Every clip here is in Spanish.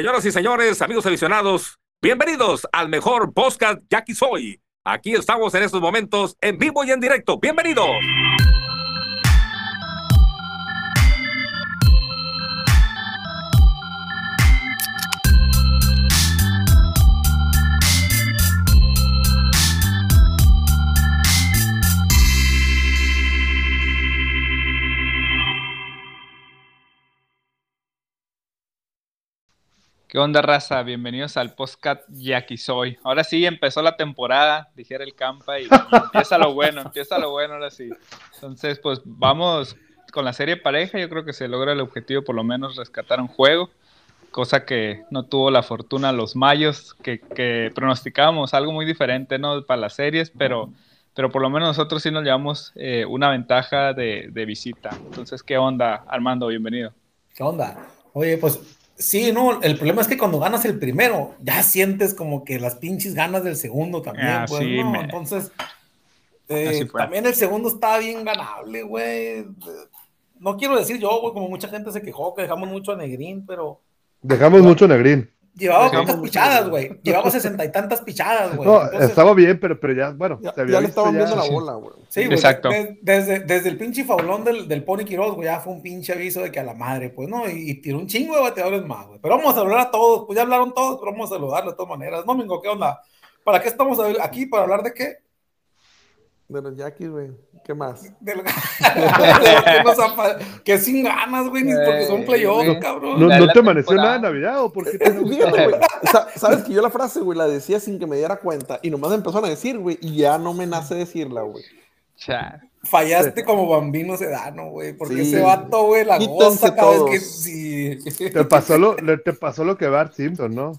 Señoras y señores, amigos aficionados, bienvenidos al mejor podcast Jackie Soy. Aquí estamos en estos momentos en vivo y en directo. Bienvenidos. ¿Qué onda, raza? Bienvenidos al podcast Yaki Soy. Ahora sí empezó la temporada, dijera el Campa, y empieza lo bueno, empieza lo bueno ahora sí. Entonces, pues vamos con la serie pareja. Yo creo que se logra el objetivo, por lo menos rescatar un juego, cosa que no tuvo la fortuna los mayos, que, pronosticábamos algo muy diferente, ¿no? Para las series, pero, pero por lo menos nosotros sí nos llevamos eh, una ventaja de, de visita. Entonces, ¿qué onda, Armando? Bienvenido. ¿Qué onda? Oye, pues Sí, no, el problema es que cuando ganas el primero, ya sientes como que las pinches ganas del segundo también, ah, pues, ¿no? Entonces, eh, también el segundo estaba bien ganable, güey. No quiero decir yo, güey, como mucha gente se quejó que dejamos mucho a Negrín, pero... Dejamos mucho a Negrín. Llevaba tantas pichadas, güey. Llevaba sesenta y tantas pichadas, güey. No, estaba bien, pero, pero ya, bueno, ya, le estaban viendo la bola, güey. Sí, güey. Exacto. desde, desde el pinche faulón del, del Pony Quiroz, güey, ya fue un pinche aviso de que a la madre, pues, ¿no? Y, tiró un chingo de bateadores más, güey. Pero vamos a saludar a todos, pues ya hablaron todos, pero vamos a saludarle de todas maneras. Domingo, ¿qué onda? ¿Para qué estamos aquí? ¿Para hablar de qué? De los Jackies, güey. ¿Qué más? que, sin ganas, güey, ni porque son playoffs, cabrón. ¿No, te amaneció nada de Navidad o por qué te Sabes que yo la frase, güey, la decía sin que me diera cuenta y nomás empezaron a decir, güey, y ya no me nace decirla, güey. Fallaste como bambino sedano, güey, porque ese vato, güey, la goza cada vez que sí. Te pasó lo, te pasó lo que Bart Simpson, ¿no?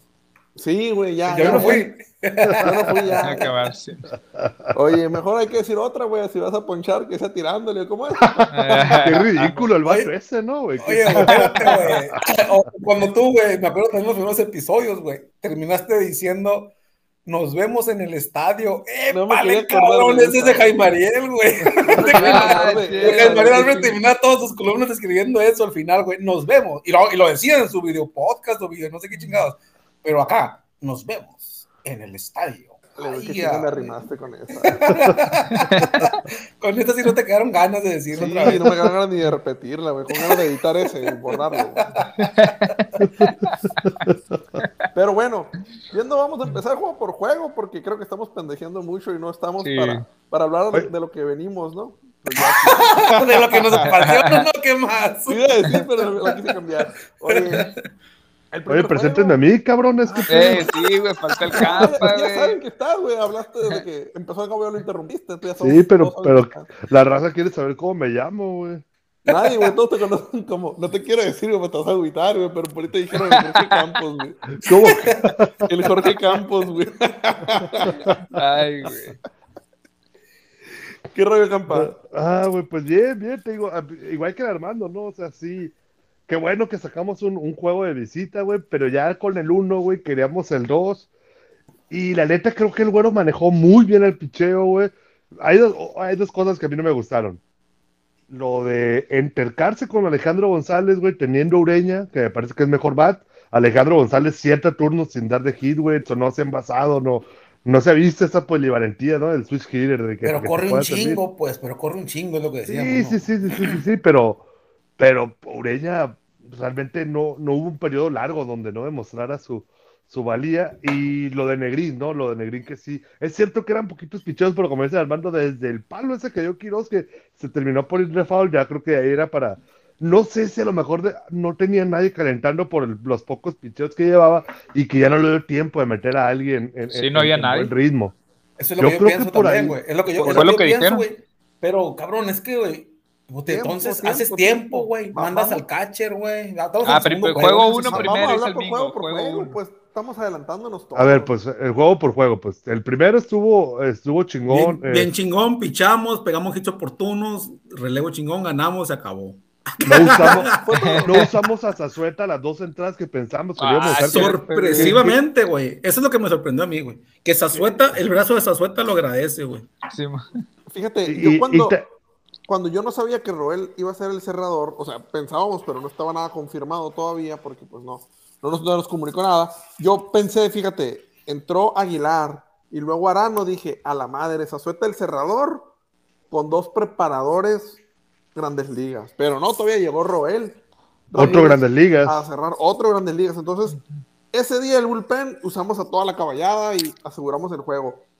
Sí, güey, ya. Yo no fui. Yo no fui ya. Acabarse. Oye, mejor hay que decir otra, güey, si vas a ponchar, que sea tirándole, ¿cómo es? Qué ridículo el vato ese, ¿no, güey? Oye, espérate, güey. Cuando tú, güey, me acuerdo también los primeros episodios, güey, terminaste diciendo nos vemos en el estadio. ¡Eh, no vale, cabrón! Ese es de Jaime Ariel, güey. Jaime Ariel terminaba todas sus columnas escribiendo eso al final, güey. Nos vemos. Y lo, y lo decía en su video podcast o video, no sé qué chingados. Pero acá, nos vemos en el estadio. Ay, que me arrimaste con esa. con esta sí no te quedaron ganas de decirlo sí, otra vez. no me quedaron ganas ni de repetirla, güey. Con ganas de editar ese y borrarlo. Pero bueno, viendo, vamos a empezar juego por juego, porque creo que estamos pendejeando mucho y no estamos para, para hablar de, lo que venimos, ¿no? Pues de lo que nos apasiona, ¿no? ¿Qué más? A decir, pero la quise cambiar. Oye, Oye, preséntenme a mí, cabrones. Que eh, sí, güey, falta el campa, Ya saben que estás, güey. Hablaste desde que empezó el cabello, lo interrumpiste. sí, pero, pero la raza quiere saber cómo me llamo, güey. Nadie, güey, todos te conocen como. No te quiero decir, güey, me estás a agüitar, güey, pero por ahí te dijeron el Jorge Campos, güey. ¿Cómo? El Jorge Campos, güey. Ay, güey. ¿Qué rollo, Campa? Ah, güey, pues bien, bien, te digo, igual que el Armando, ¿no? O sea, sí Qué bueno que sacamos un, juego de visita, güey, pero ya con el 1, güey, queríamos el 2. Y la neta, creo que el güero manejó muy bien el picheo, güey. Hay dos, hay dos cosas que a mí no me gustaron. Lo de entercarse con Alejandro González, güey, teniendo Ureña, que me parece que es mejor bat. Alejandro González siete turnos sin dar de hit, güey, eso no se ha envasado, no, no se ha visto esa polivalentía, ¿no? El switch hitter. De que, pero corre un chingo, pues, pero corre un chingo, es lo que decíamos. Sí, sí, sí, sí, sí, sí, pero, pero Ureña realmente no, no hubo un periodo largo donde no demostrara su, su valía. Y lo de Negrín, ¿no? Lo de Negrín que sí. Es cierto que eran poquitos picheos, pero como dice Armando, desde el palo ese que dio Quiroz, que se terminó por ir de foul, ya creo que ahí era para. No sé si a lo mejor no tenía nadie calentando por los pocos picheos que llevaba y que ya no le dio tiempo de meter a alguien en, sí, no había nadie. ritmo. Eso es lo que yo pienso también, güey. Es lo que yo, es lo que, pienso, güey. Pero, cabrón, es que, güey, entonces haces tiempo, güey. Mandas al catcher, güey. Ah, pero juego uno primero es el juego por juego, pues estamos adelantándonos todo. A ver, pues el juego por juego, pues el primero estuvo, estuvo chingón. Bien, eh. chingón, pichamos, pegamos hits oportunos, relevo chingón, ganamos, se acabó. No usamos, no usamos a Zazueta las dos entradas que pensamos que ah, Sorpresivamente, güey. Eso es lo que me sorprendió a mí, güey. Que Zazueta, el brazo de Zazueta lo agradece, güey. Fíjate, yo cuando cuando yo no sabía que Roel iba a ser el cerrador, o sea, pensábamos, pero no estaba nada confirmado todavía, porque pues no, no nos, no nos comunicó nada. Yo pensé, fíjate, entró Aguilar y luego Arano, dije, a la madre, esa suelta el cerrador con dos preparadores grandes ligas. Pero no, todavía llegó Roel. Otro grandes ligas. A cerrar otro grandes ligas. Entonces, ese día el bullpen usamos a toda la caballada y aseguramos el juego.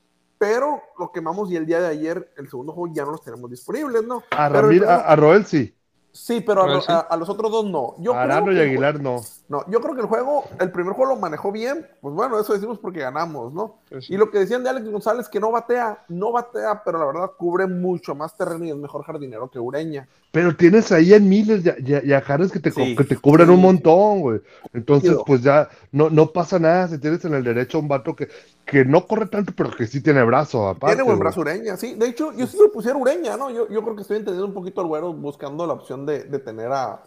Pero lo quemamos y el día de ayer, el segundo juego, ya no los tenemos disponibles, ¿no? A, a Roel sí. Sí, pero a, los otros dos no. Yo Arano y Aguilar no. No, yo creo que el juego, el primer juego lo manejó bien. Pues bueno, eso decimos porque ganamos, ¿no? Pues y lo que decían de Alex González, que no batea, no batea, pero la verdad cubre mucho más terreno y es mejor jardinero que Ureña. Pero tienes ahí en miles y a que te, que te cubren un montón, güey. Entonces, pues ya no, no pasa nada si tienes en el derecho un vato que, que no corre tanto, pero que sí tiene brazo, aparte. Tiene buen brazo Ureña, sí. De hecho, yo sí me pusiera Ureña, ¿no? Yo, yo creo que estoy entendiendo un poquito al güero buscando la opción de, de tener a,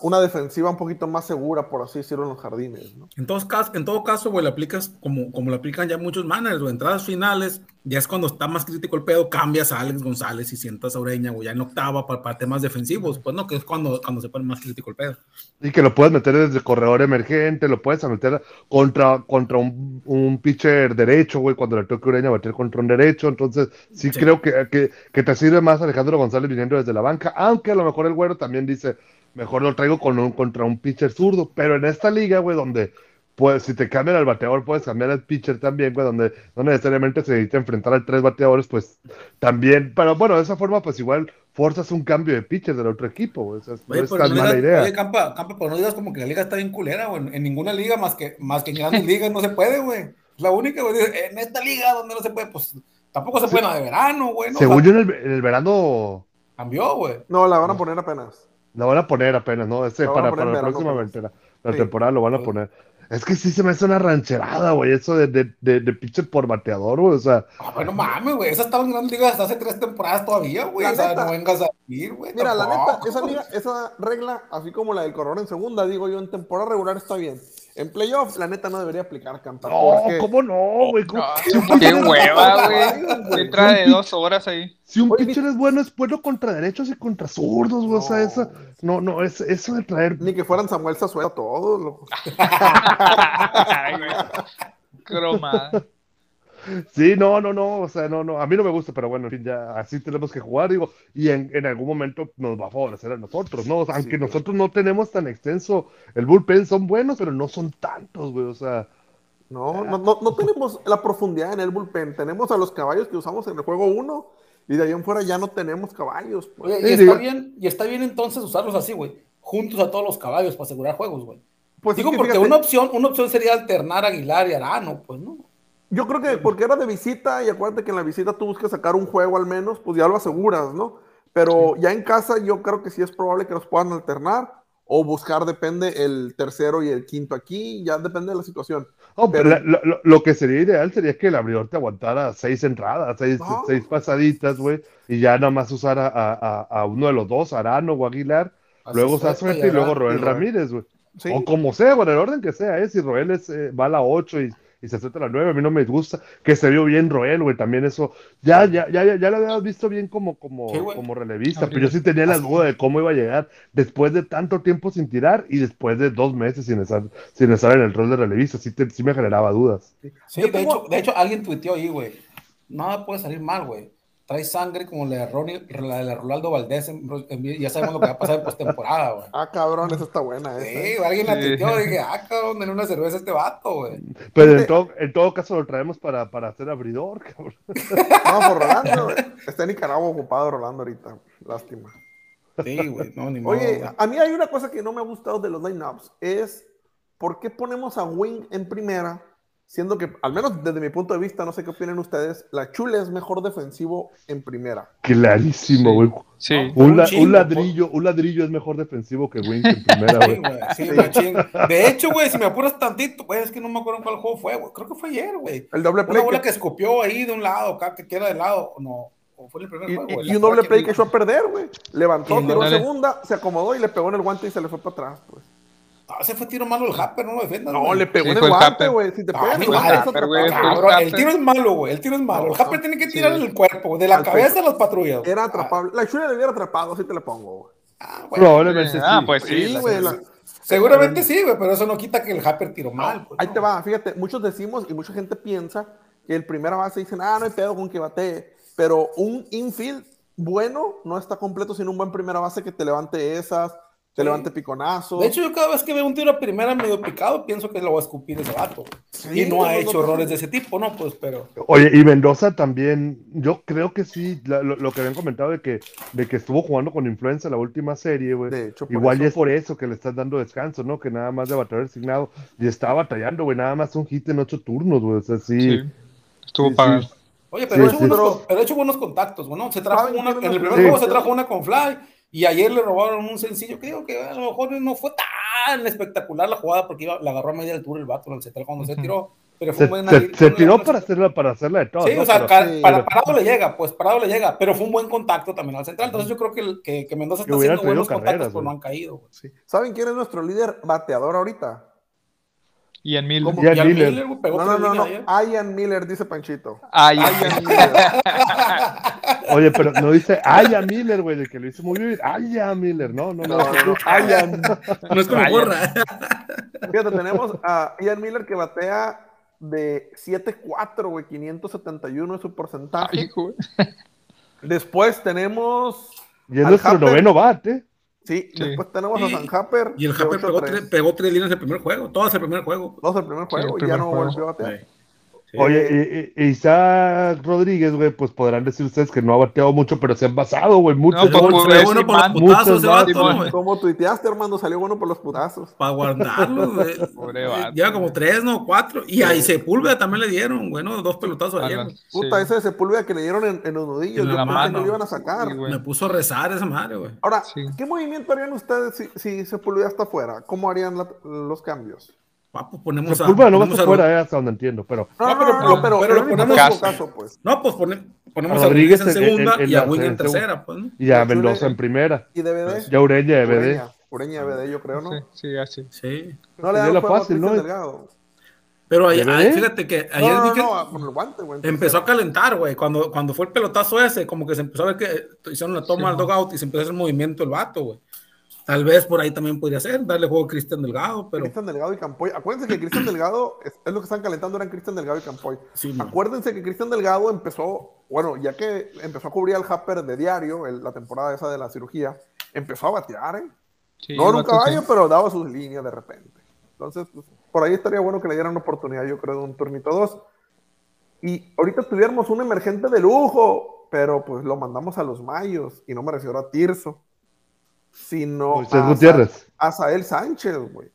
una defensiva un poquito más segura, por así decirlo, en los jardines. ¿no? En, todos en todo caso, güey, le aplicas como, como lo aplican ya muchos managers, o entradas finales, ya es cuando está más crítico el pedo, cambias a Alex González y sientas a Ureña, o ya en octava para, temas defensivos, pues no, que es cuando, cuando se pone más crítico el pedo. Y que lo puedes meter desde corredor emergente, lo puedes meter contra, contra un, un pitcher derecho, güey, cuando le toque Ureña meter contra un derecho, entonces sí, creo que, que, que te sirve más Alejandro González viniendo desde la banca, aunque a lo mejor el güero también dice mejor lo traigo con un, contra un pitcher zurdo. Pero en esta liga, güey, donde pues, si te cambian al bateador, puedes cambiar al pitcher también, güey, donde no necesariamente se necesita enfrentar a tres bateadores, pues también. Pero bueno, de esa forma, pues igual forzas un cambio de pitcher del otro equipo, güey. no es tan mala idea. Oye, Campa, Campa, pero no digas como que la liga está bien culera, güey. En ninguna liga más que, más que en grandes ligas no se puede, güey. Es la única, güey. En esta liga donde no se puede, pues tampoco se puede nada de verano, güey. Según yo, en el, en el verano. Cambió, güey. No, la van a poner apenas. La van a poner apenas, ¿no? Ese para, para la próxima la temporada lo van a poner. Es que sí se me hace una rancherada, güey, eso de, de, de, de pitcher por bateador, güey, o sea. Ah, bueno, mames, güey, esa estaba en Gran Liga hasta hace tres temporadas todavía, güey, o sea, no vengas a ir, güey. Mira, la neta, esa, liga, esa regla, así como la del corredor en segunda, digo yo, en temporada regular está bien. En playoff, la neta no debería aplicar campa. No, ¿cómo no, güey? qué hueva, güey. Entra de dos horas ahí. Si un pitcher es bueno, es bueno contra derechos y contra zurdos, güey. o sea, eso, no, no, es, eso de traer. Ni que fueran Samuel Sazuela todos, loco. Croma. Sí, no, no, no, o sea, no, no, a mí no me gusta, pero bueno, en fin, ya así tenemos que jugar, digo, y en, en algún momento nos va a favorecer a nosotros, ¿no? aunque nosotros no tenemos tan extenso, el bullpen son buenos, pero no son tantos, güey, o sea. No, no, no, no tenemos la profundidad en el bullpen, tenemos a los caballos que usamos en el juego 1, y de ahí en fuera ya no tenemos caballos. Pues. y, está bien, y está bien entonces usarlos así, güey, juntos a todos los caballos para asegurar juegos, güey. Pues digo, porque una opción, una opción sería alternar a Aguilar y Arano, pues, ¿no? Yo creo que porque era de visita y acuérdate que en la visita tú buscas sacar un juego al menos, pues ya lo aseguras, ¿no? Pero ya en casa yo creo que sí es probable que los puedan alternar o buscar, depende el tercero y el quinto aquí, ya depende de la situación. pero, lo, que sería ideal sería que el abridor te aguantara seis entradas, seis, seis pasaditas, güey, y ya nada más usar a, uno de los dos, Arano o Aguilar, luego Sasuete y, luego Roel Ramírez, güey. O como sea, bueno, el orden que sea, ¿eh? si Roel es, eh, va a la 8 y y se acepta la 9, a mí no me gusta, que se vio bien Roel, güey, también eso, ya, ya, ya, ya, lo habías visto bien como, como, como relevista, pero yo sí tenía la duda de cómo iba a llegar después de tanto tiempo sin tirar y después de dos meses sin estar, sin estar en el rol de relevista, sí, sí me generaba dudas. Sí, de, hecho, de hecho, alguien tuiteó ahí, güey, nada puede salir mal, güey trae sangre como la de, Ronnie, la de Rolando Valdés, ya sabemos lo que va a pasar en postemporada, güey. Ah, cabrón, eso está buena, ¿eh? Sí, alguien la tuiteó, dije, ah, cabrón, en una cerveza este vato, güey. Pero en todo, en todo caso lo traemos para, para hacer abridor, cabrón. No, por Rolando, güey. Está en Nicaragua ocupado Rolando ahorita, lástima. Sí, güey, no, ni Oye, a mí hay una cosa que no me ha gustado de los lineups, es ¿por qué ponemos a Wing en primera siendo que, al menos desde mi punto de vista, no sé qué opinan ustedes, la Chule es mejor defensivo en primera. Clarísimo, güey. Sí. Un, ladrillo, un ladrillo es mejor defensivo que Wink en primera, güey. Sí, sí, de hecho, güey, si me apuras tantito, güey, es que no me acuerdo en cuál juego fue, güey. Creo que fue ayer, güey. El doble play. Una bola que... escupió ahí de un lado, acá que queda de lado, no. O fue el primer juego, y, y un doble play que echó a perder, güey. Levantó, tiró segunda, se acomodó y le pegó en el guante y se le fue para atrás, pues. Ah, se fue tiro malo el Happer, no lo defiendas. No, le pegó en el guante, güey. Si te ah, pegas el el tiro es malo, güey. El tiro es malo. el Happer tiene que tirar el cuerpo, de la cabeza a las patrullas. Era atrapable. La Chuya le hubiera atrapado, así te la pongo, güey. Ah, bueno. Probablemente Ah, pues sí. güey. Seguramente sí, güey, pero eso no quita que el Happer tiró mal. Pues, ahí te va, fíjate, muchos decimos y mucha gente piensa que el primera base dicen, ah, no hay pedo con que bate, pero un infield bueno no está completo sin un buen primera base que te levante esas, te levante piconazo. De hecho, yo cada vez que veo un tiro a primera medio picado, pienso que lo va a escupir ese vato. y no ha hecho errores de ese tipo, ¿no? Pues, pero. Oye, y Mendoza también, yo creo que sí, lo, que habían comentado de que, de que estuvo jugando con influenza la última serie, güey. Igual es por eso que le estás dando descanso, ¿no? Que nada más de batallar designado. Y estaba batallando, güey, nada más un hit en ocho turnos, güey. O sea, sí. Estuvo pagado. Oye, pero, ha hecho buenos contactos, bueno, se trajo una, en el primer juego se trajo una con Fly, y ayer le robaron un sencillo que digo que a lo mejor no fue tan espectacular la jugada porque iba, la agarró a media altura el vato en el central cuando se tiró. Pero fue se, se, se tiró para hacerla, para hacerla de todo. Sí, o sea, para, parado le llega, pues parado le llega, pero fue un buen contacto también al central. Entonces yo creo que, que, que Mendoza está haciendo buenos contactos, pero no han caído. Sí. ¿Saben quién es nuestro líder bateador ahorita? Ian Miller. Ian, Miller. Miller no, no, no, no. Ian Miller, dice Panchito. Ian Miller. Oye, pero no dice Ian Miller, güey, de que lo hizo muy bien. Ian Miller, no, no, no. No, no, Ian. no es como gorra. Fíjate, tenemos a Ian Miller que batea de 7-4, güey, 571 es su porcentaje. Ay, Después tenemos. Y es nuestro noveno bate. Sí, después tenemos a San Happer. Y el Happer pegó tres, pegó tres líneas el primer juego, todas el primer juego. Todas el primer juego y ya no volvió a batear. Oye, Isaac Rodríguez, güey, pues podrán decir ustedes que no ha bateado mucho, pero se han basado, güey, mucho. No, como salió bueno por los putazos, güey. Como tuiteaste, hermano, salió bueno por los putazos. Para guardarlo, güey. Lleva como tres, no, cuatro. Y ahí Sepúlveda también le dieron, bueno, dos pelotazos ayer. Puta, ese de Sepúlveda que le dieron en, los nudillos, yo pensé que lo iban a sacar. Me puso a rezar esa madre, güey. Ahora, ¿qué movimiento harían ustedes si, si Sepúlveda está afuera? ¿Cómo harían los cambios? Ah, pues ponemos a, no va a fuera, eh, hasta donde entiendo, pero. No, pero, pero, pero, ponemos caso, pues. No, pues ponemos a Rodríguez en segunda y a Wing en tercera, pues. Y a Mendoza en primera. ¿Y DVD? Ya Ureña de BD. Ureña DVD, yo creo, ¿no? Sí, así. Sí. No le da fácil, ¿no? Delgado. Pero ayer, fíjate que ayer no, no, con el guante, güey, empezó a calentar, güey. Cuando, cuando fue el pelotazo ese, como que se empezó a ver que hicieron la toma al dogout y se empezó a hacer movimiento el vato, güey. Tal vez por ahí también podría ser, darle juego a Cristian Delgado, pero... Cristian Delgado y Campoy. Acuérdense que Cristian Delgado, es, lo que están calentando, eran Cristian Delgado y Campoy. Acuérdense que Cristian Delgado empezó, bueno, ya que empezó a cubrir al Happer de diario, la temporada esa de la cirugía, empezó a batear, ¿eh? no en un caballo, pero daba sus líneas de repente. Entonces, pues, por ahí estaría bueno que le dieran una oportunidad, yo creo, de un turnito dos. Y ahorita tuviéramos un emergente de lujo, pero pues lo mandamos a los Mayos y no me refiero a Tirso sino a, a Sael Sánchez, güey.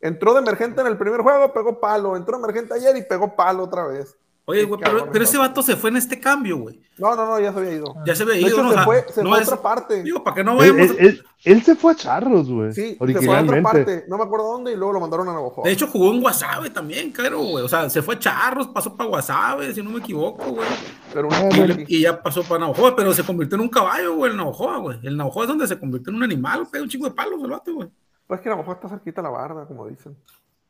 Entró de emergente en el primer juego, pegó palo. Entró de emergente ayer y pegó palo otra vez. Oye, güey, pero, pero, ese vato se fue en este cambio, güey. No, no, no, ya se había ido. Ya se había ido. no, se fue, se fue a otra parte. Digo, para que no vayamos. Él, se fue a Charros, güey. Sí, se fue a otra parte. No me acuerdo dónde y luego lo mandaron a Navajo. De hecho, jugó en Guasave también, claro, güey. O sea, se fue a Charros, pasó para Guasave, si no me equivoco, güey. Pero y, y, ya pasó para Navajo, pero se convirtió en un caballo, güey, el Navajo, güey. El Navajo es donde se convirtió en un animal, pega un chingo de palos el vato, güey. Pues que Navajo está cerquita a la barda, como dicen.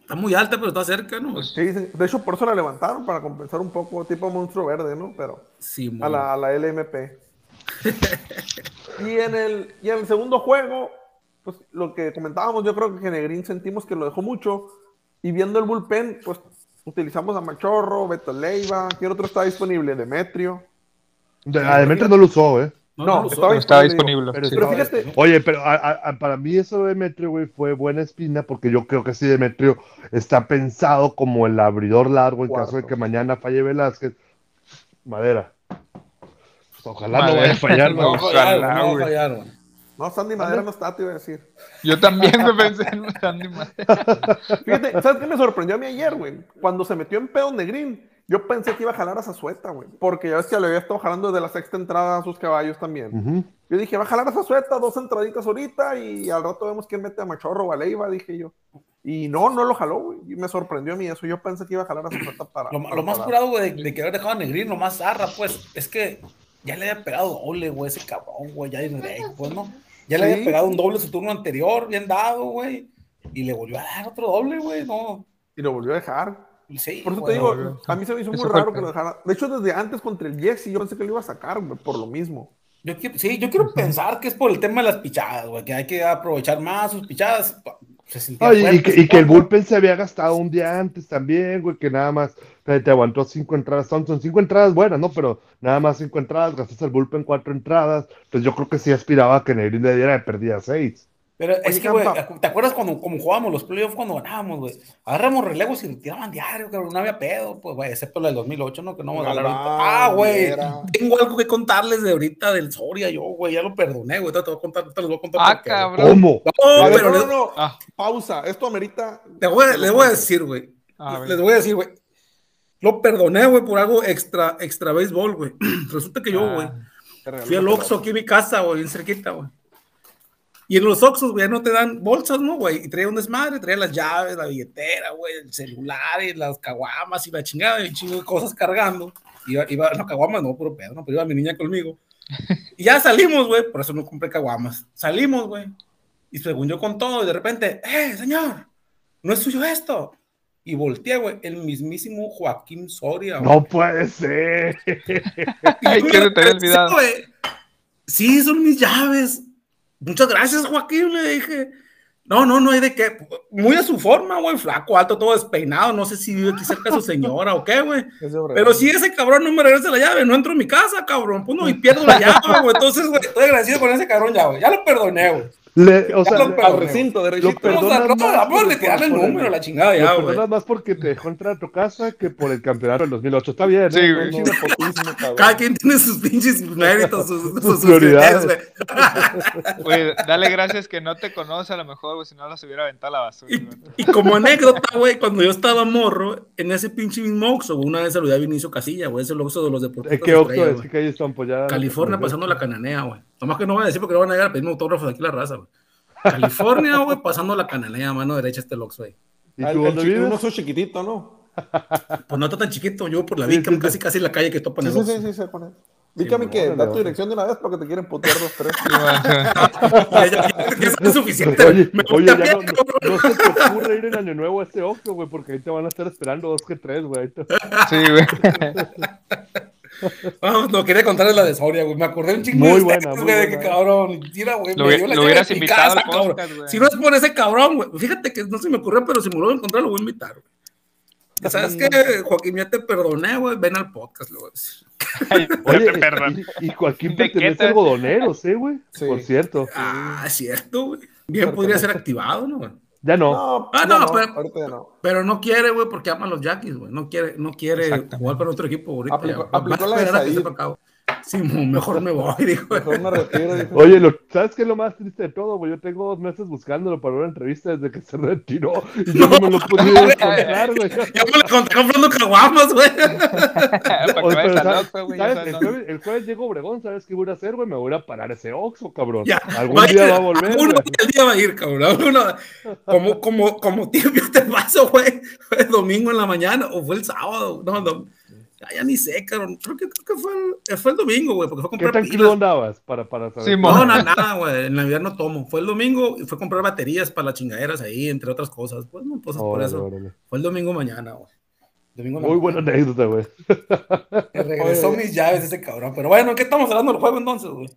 Está muy alta, pero está cerca, ¿no? Sí, de hecho, por eso la levantaron, para compensar un poco, tipo monstruo verde, ¿no? Pero sí, a, la, a la LMP. y, en el, y en el segundo juego, pues lo que comentábamos, yo creo que Negrín sentimos que lo dejó mucho. Y viendo el bullpen, pues utilizamos a Machorro, Beto Leiva. ¿Quién otro está disponible? Demetrio. a Demetrio no lo usó, ¿eh? No, estaba, disponible. Pero, fíjate. Oye, pero para mí eso de Demetrio, güey, fue buena espina porque yo creo que sí, Demetrio está pensado como el abridor largo en caso de que mañana falle Velázquez. Madera. Pues ojalá no vaya a fallar, no, ojalá, no, no, fallar, no, Sandy Madera no está, te iba a decir. Yo también me pensé en Sandy Madera. Fíjate, ¿sabes qué me sorprendió a mí ayer, güey? Cuando se metió en pedo de Green yo pensé que iba a jalar a Zazueta, güey. Porque ya ves que le había estado jalando desde la sexta entrada a sus caballos también. Yo dije, va a jalar a Zazueta, dos entraditas ahorita y al rato vemos quién mete a Machorro o a Leiva, dije yo. Y no, no lo jaló, güey. Y me sorprendió a mí eso. Yo pensé que iba a jalar a Zazueta para. Lo, más curado, güey, de, que haber dejado a Negrín, lo más zarra, pues, es que ya le había pegado doble, güey, ese cabrón, güey, ya en pues, ¿no? Ya le había pegado un doble su turno anterior, bien dado, güey. Y le volvió a dar otro doble, güey, no. Y lo volvió a dejar. Por eso te digo, a mí se me hizo muy raro que lo dejara. De hecho, desde antes contra el Jesse, yo pensé que lo iba a sacar, por lo mismo. Yo quiero, sí, yo quiero pensar que es por el tema de las pichadas, güey, que hay que aprovechar más sus pichadas. y, que, el bullpen se había gastado un día antes también, güey, que nada más te, aguantó cinco entradas. Son, son, cinco entradas buenas, ¿no? Pero nada más cinco entradas, gastaste el bullpen cuatro entradas. Pues yo creo que sí aspiraba a que Negrín le diera de perdida seis. Pero es que, güey, ¿te acuerdas cuando como jugábamos los playoffs cuando ganábamos, güey? Agarramos relevos y tiraban diario, cabrón, no había pedo, pues, güey, excepto la del 2008, ¿no? Que no vamos a hablar ahorita. Ah, güey, tengo algo que contarles de ahorita del Soria, yo, güey, ya lo perdoné, güey, te, voy a contar, te lo voy a contar. Ah, cabrón. ¿Cómo? No, pero no, no, ah. pausa, esto amerita. Te voy, les voy a decir, güey, les voy a decir, güey, lo perdoné, güey, por algo extra, extra béisbol, güey. Resulta que yo, ah, güey, fui al Oxxo aquí en mi casa, güey, bien cerquita, güey y en los Oxxos, güey, no te dan bolsas, ¿no, güey? Y traía un desmadre, traía las llaves, la billetera, güey, el celular, y las caguamas y la chingada, y un chingo de cosas cargando. Iba, iba, no, caguamas no, puro pedo, no, pero iba mi niña conmigo. Y ya salimos, güey, por eso no compré caguamas. Salimos, güey. Y según yo con todo, y de repente, ¡eh, señor! ¿No es suyo esto? Y volteé, güey, el mismísimo Joaquín Soria. No puede ser. Ay, que se te había olvidado. Sí, son mis llaves muchas gracias, Joaquín, le dije. No, no, no hay de qué. Muy a su forma, güey, flaco, alto, todo despeinado. No sé si vive aquí cerca de su señora o qué, güey. Pero si ese cabrón no me regresa la llave, no entro en mi casa, cabrón. Pues no, y pierdo la llave, güey. Entonces, güey, estoy agradecido con ese cabrón ya, güey. Ya lo perdoné, güey. Le, o sea, al recinto, de Lo perdonas no, le el número, la chingada ya, güey. perdonas más porque te dejó entrar a tu casa que por el campeonato del 2008. Está bien, sí, ¿eh? güey. Cada quien tiene sus pinches méritos, sus, sus, prioridades. Güey, dale gracias que no te conoce a lo mejor, güey, si no las hubiera aventado a la basura. Y, y, como anécdota, güey, cuando yo estaba morro, en ese pinche mismo Oxxo, una vez saludé a Vinicio Casilla, güey, ese es el Oxxo de los deportistas. ¿Qué Oxxo es? ¿Qué calle está apoyada? California, pasando la cananea, güey. Nomás que no voy a decir porque no van a llegar a pedirme autógrafos de aquí la raza, güey. California, güey, pasando la canalea, mano derecha este Lox, güey. ¿Y tú dónde vives? Uno soy chiquitito, ¿no? Pues no está tan chiquito, yo por la sí, casi casi casi la calle que topa en el sí, sí, sí, se pone. Dígame que da tu dirección de una vez para que te quieren putear dos, tres. es suficiente. Oye, oye ya no, no, se te ocurre ir en Año Nuevo a este Oxxo, güey, porque ahí te van a estar esperando dos que tres, güey. Sí, güey. Vamos, no quería contarles la de Soria, güey. Me acordé un chingo muy de buena, muy de que cabrón. Tira, güey. Lo, lo hubieras invitado casa, al podcast, Si no es por ese cabrón, güey. Fíjate que no se me ocurrió, pero si me lo voy a encontrar, lo voy a invitar, güey. Ya sabes que, Joaquín, ya te perdoné, güey. Ven al podcast, lo voy a decir. Oye, y, y, Joaquín pertenece a algodoneros, ¿eh, güey? Sí. Por cierto. Ah, es cierto, güey. Bien podría ser activado, ¿no, güey? Ya no. ah, no, pero, no. pero no quiere, güey, porque ama a los Yankees, güey. No quiere, no quiere jugar para otro equipo ahorita. Aplicó, aplicó la de Sí, mejor me voy, dijo. Mejor me retiro. Oye, lo, ¿sabes qué es lo más triste de todo, güey? Yo tengo dos meses buscándolo para una entrevista desde que se retiró y yo no, me lo pude encontrar, güey. Ya me lo encontré comprando caguamas, güey. ¿sabes? El, jueves, el jueves llego Obregón, ¿sabes qué voy a hacer, güey? Me voy a parar ese Oxxo, cabrón. Ya, Algún día va a volver. Algún día va a ir, cabrón. Uno, como, como, como tío, yo te paso, güey. Fue el domingo en la mañana o fue el sábado. No, no ya ni sé, cabrón. Creo que, creo que fue, el, fue el domingo, güey, porque fue a comprar ¿Qué tranquilo andabas para, para saber? Sí, no, no, nada, güey. En Navidad no tomo. Fue el domingo y fue a comprar baterías para las chingaderas ahí, entre otras cosas. Pues no, pues por eso. Fue el domingo mañana, güey. Domingo Muy buena anécdota, güey. regresó mis llaves ese cabrón. Pero bueno, ¿qué estamos hablando del juego entonces, güey?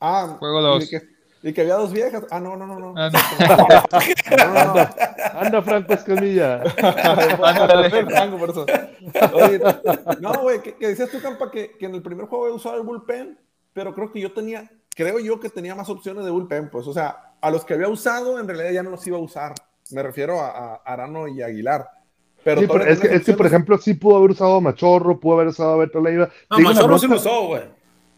Ah, juego 2. Y que había dos viejas. Ah, no, no, no, no. Ah, anda, anda, Franco Escamilla. Franco, por eso. Oye, no, güey, que, decías tú, Campa, que, que, en el primer juego había usado el bullpen, pero creo que yo tenía, creo yo que tenía más opciones de bullpen, pues, o sea, a los que había usado, en realidad ya no los iba a usar. Me refiero a, a Arano y Aguilar. Pero, sí, pero es, que, es que, por ejemplo, sí pudo haber usado a Machorro, pudo haber usado a Beto Leiva. No, Machorro sí lo usó, güey.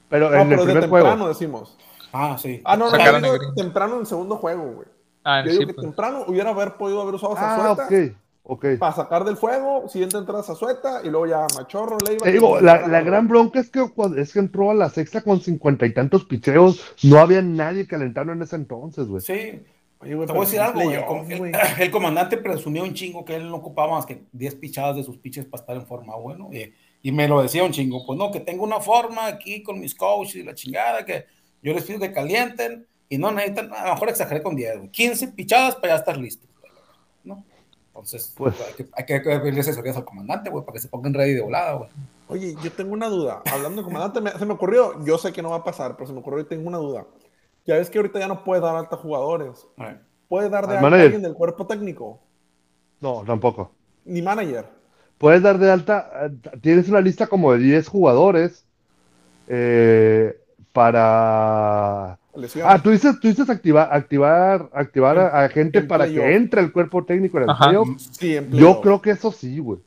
Pero en el primer juego. decimos. Ah, sí. Ah, no, no, no temprano en el segundo juego, güey. Ah, yo digo que pues. temprano hubiera haber podido haber usado ah, Zazueta. Ok, ok. Para sacar del fuego, siguiente entrada Zazueta y luego ya Machorro, Leiva. Te digo, la, la, gran bronca es que, es que entró a la sexta con cincuenta y tantos picheos. No había nadie calentando en ese entonces, güey. Sí. Oye, güey, Te voy a decir algo, güey. El, comandante presumió un chingo que él no ocupaba más que 10 pichadas de sus piches para estar en forma, bueno. Y, y me lo decía un chingo, pues no, que tengo una forma aquí con mis coaches y la chingada, que yo les pido que calienten y no necesitan, a lo mejor exageré con 10, 15 pichadas para ya estar listos. ¿no? Entonces, pues, hay que, pedirle asesorías al comandante, güey, para que se pongan ready de volada, güey. Oye, yo tengo una duda. Hablando de comandante, se me ocurrió, yo sé que no va a pasar, pero se me ocurrió y tengo una duda. Ya ves que ahorita ya no puedes dar alta jugadores. puede dar de Al alta a manager. alguien del cuerpo técnico, No, tampoco. ni manager. Puedes dar de alta, eh, tienes una lista como de 10 jugadores eh, para... Lesión. Ah, tú dices, tú dices activar, activar, activar a, a gente en para que entre el cuerpo técnico en el Ajá. playoff. Sí, en Yo creo que eso sí, güey.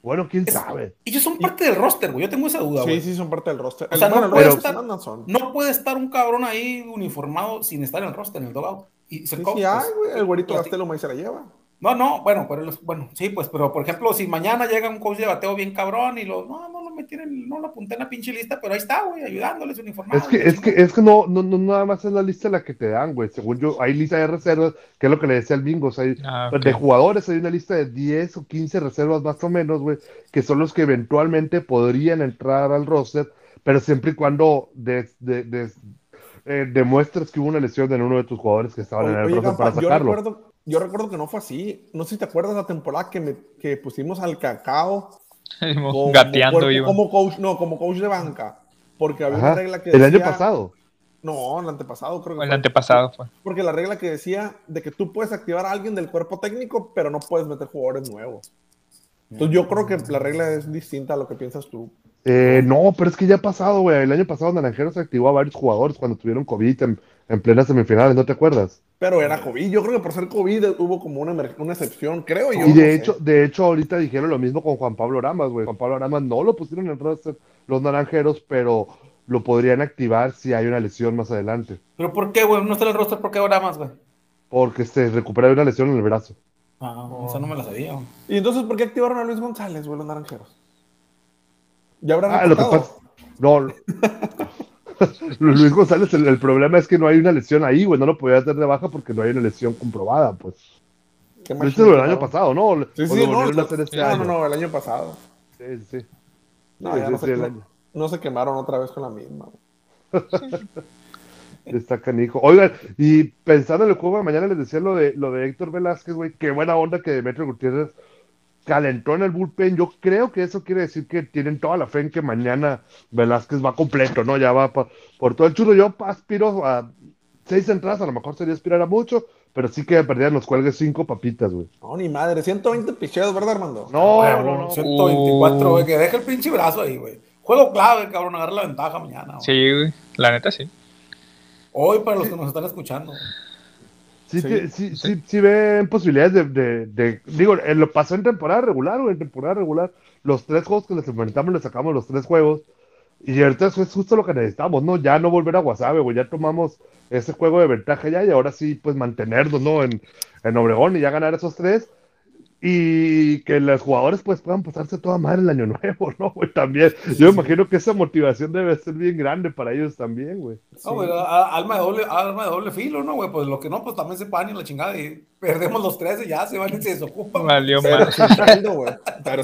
Bueno, quién Es- sabe. Ellos son parte del roster, güey. Yo tengo esa duda, Sí, güey. sí, son parte del roster. O sea, no puede estar- no puede estar un cabrón ahí uniformado sin estar en el roster, en el dogout. Y se Sí, sí hay, pues, güey. El güerito ahí se la lleva. No, no, bueno, pero los- bueno, sí, pues, pero por ejemplo, si mañana llega un coach de bateo bien cabrón y lo, no, no lo metí en, no lo apunté en la pinche lista, pero ahí está, güey, ayudándoles uniformado. Es que, es que, es que no, no, no nada más es la lista la que te dan, güey. Según yo, hay lista de reservas, que es lo que le decía al bingo. O sea, hay- Ah, de jugadores hay una lista de 10 o 15 reservas más o menos, güey, que son los que eventualmente podrían entrar al roster, pero siempre y cuando des- de- eh, demuestres que hubo una lesión en uno de tus jugadores que estaban en el Oye, roster para yo sacarlo. recuerdo, yo recuerdo que no fue así. No sé si te acuerdas la temporada que, me- que pusimos al cacao como, Gateando iba. como coach, no, como coach de banca. Porque había Ajá. una regla que El año decía- pasado. No, el antepasado creo que El fue. antepasado fue. Porque la regla que decía de que tú puedes activar a alguien del cuerpo técnico, pero no puedes meter jugadores nuevos. Entonces yo creo que la regla es distinta a lo que piensas tú. Eh, no, pero es que ya ha pasado, güey. El año pasado Naranjeros activó a varios jugadores cuando tuvieron COVID en, en plenas semifinales, ¿no te acuerdas? Pero era COVID. Yo creo que por ser COVID hubo como una, una excepción, creo yo. Y no de sé. hecho, de hecho, ahorita dijeron lo mismo con Juan Pablo Ramas, güey. Juan Pablo Ramas no lo pusieron en el roster los naranjeros, pero lo podrían activar si hay una lesión más adelante. Pero ¿por qué, güey? No está en el roster, ¿por qué ahora más, güey? Porque se recupera de una lesión en el brazo. Ah, esa no me la sabía. güey. ¿Y entonces por qué activaron a Luis González, güey, los naranjeros? Ya habrán Ah, lo que pasa. No. Luis González, el, el problema es que no hay una lesión ahí, güey. No lo podía hacer de baja porque no hay una lesión comprobada, pues. Qué machín, hicieron el año pasado, ¿no? Sí, sí, no, no, este no, año. no, no, el año pasado. Sí, sí. No, Sí, ya sí, no, se, no- año. no se quemaron otra vez con la misma. Está canijo. Oigan, y pensando en el juego de mañana, les decía lo de, lo de Héctor Velázquez, güey. Qué buena onda que Demetrio Gutiérrez calentó en el bullpen. Yo creo que eso quiere decir que tienen toda la fe en que mañana Velázquez va completo, ¿no? Ya va por todo el churro. Yo aspiro a seis entradas, a lo mejor sería aspirar a mucho, pero sí que perdían los cuelgues cinco papitas, güey. No, ni madre. 120 picheos, ¿verdad, Armando? No, no, no. 124, Uh. güey, que deje el pinche brazo ahí, güey. Juego clave, cabrón, agarra la ventaja mañana. güey. Sí, güey. La neta sí. Hoy para los que nos están escuchando. Sí, Sí, sí, sí, sí ven posibilidades de, de- de- digo, eh, lo pasó en temporada regular o en temporada regular, los tres juegos que les enfrentamos, les sacamos los tres juegos, y ahorita eso es justo lo que necesitamos, ¿no? Ya no volver a Guasave, güey, ya tomamos ese juego de ventaja ya, y ahora sí, pues mantenernos, ¿no? En, en Obregón y ya ganar esos tres, y que los jugadores pues puedan pasarse toda madre el año nuevo, ¿no, güey? También, yo me imagino que esa motivación debe ser bien grande para ellos también, güey. No, güey, alma de doble, alma de doble filo, ¿no, güey? Pues lo que no, pues también se pagan en la chingada y perdemos los 13 y ya se van y se desocupan. Valió. Pero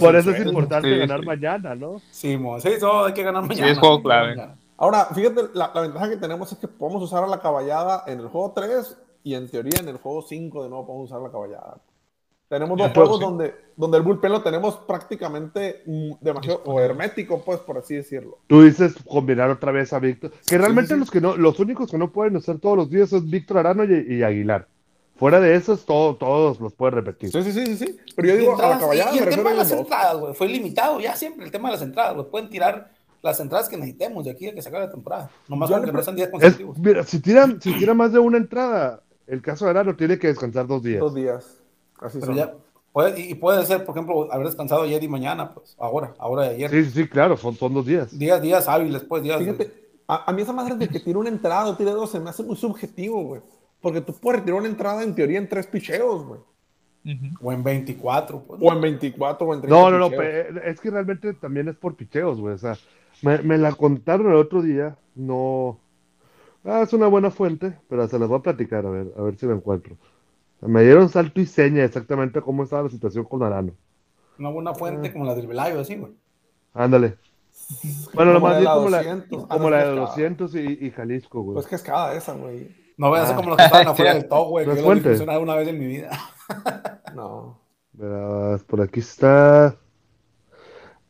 Por eso es importante Sí, ganar sí. mañana, ¿no? Sí, mo, sí, no, hay que ganar mañana. es juego hay que ganar clave. mañana. Ahora, fíjate, la, la ventaja que tenemos es que podemos usar a la caballada en el juego 3 y en teoría en el juego 5 de nuevo podemos usar la caballada. Tenemos dos juegos donde, donde el bullpen lo tenemos prácticamente mm, demasiado o hermético, pues, por así decirlo. Tú dices combinar otra vez a Víctor, que realmente sí, sí. los que no, los únicos que no pueden usar todos los días es Víctor Arano y, y Aguilar. Fuera de esos, todo- todos los pueden repetir. Sí, sí, sí, sí, sí. Pero yo Y digo, a la caballada y el tema de las dos. entradas, güey, fue limitado ya siempre el tema de las entradas, güey. Pueden tirar las entradas que necesitemos de aquí a que se acabe la temporada. Nomás Yo para le que pre- no sean días Es, consecutivos. mira, si tiran, si tira más de una entrada, el caso de Arano tiene que descansar dos días. Dos días. Así Pero son. ya, puede, y puede ser, por ejemplo, haber descansado ayer y mañana, pues, ahora, ahora y ayer. Sí, sí, sí, claro, son, son dos días. Días, días hábiles, pues, días. de- Fíjate, a, a mí esa madre de que tire una entrada o dos se me hace muy subjetivo, güey. Porque tú puedes retirar una entrada en teoría en tres picheos, güey. O en 24, pues. O en 24 o en 30 No, no, no, picheos. es que realmente también es por picheos, güey. O sea, me, me la contaron el otro día, no. Ah, es una buena fuente, pero se las voy a platicar, a ver, a ver si la encuentro. Me dieron salto y seña exactamente cómo estaba la situación con Arano. Una buena fuente Ah. como la del Velayo, así, güey. Ándale. Bueno, Como más bien la como la, 200. Ah, como la es de cascada. 200 y, y Jalisco, güey. Pues cascada esa, güey. No voy a Ah. como los que estaban afuera del top, güey. ¿No Que es lo fuente? una vez en mi vida. No. Verás, por aquí está.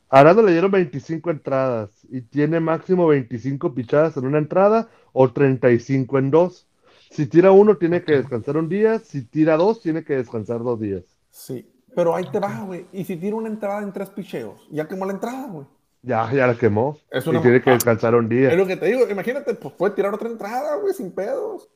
Arano le dieron 25 entradas y tiene máximo 25 pichadas en una entrada o 35 en dos. Si tira uno, tiene que descansar un día. Si tira dos, tiene que descansar dos días. Sí, pero ahí te va, güey. Y si tira una entrada en tres picheos, ya quemó la entrada, güey. Ya, ya la quemó. Es y una tiene que descansar un día. Es lo que te digo, imagínate, pues puede tirar otra entrada, güey, sin pedos.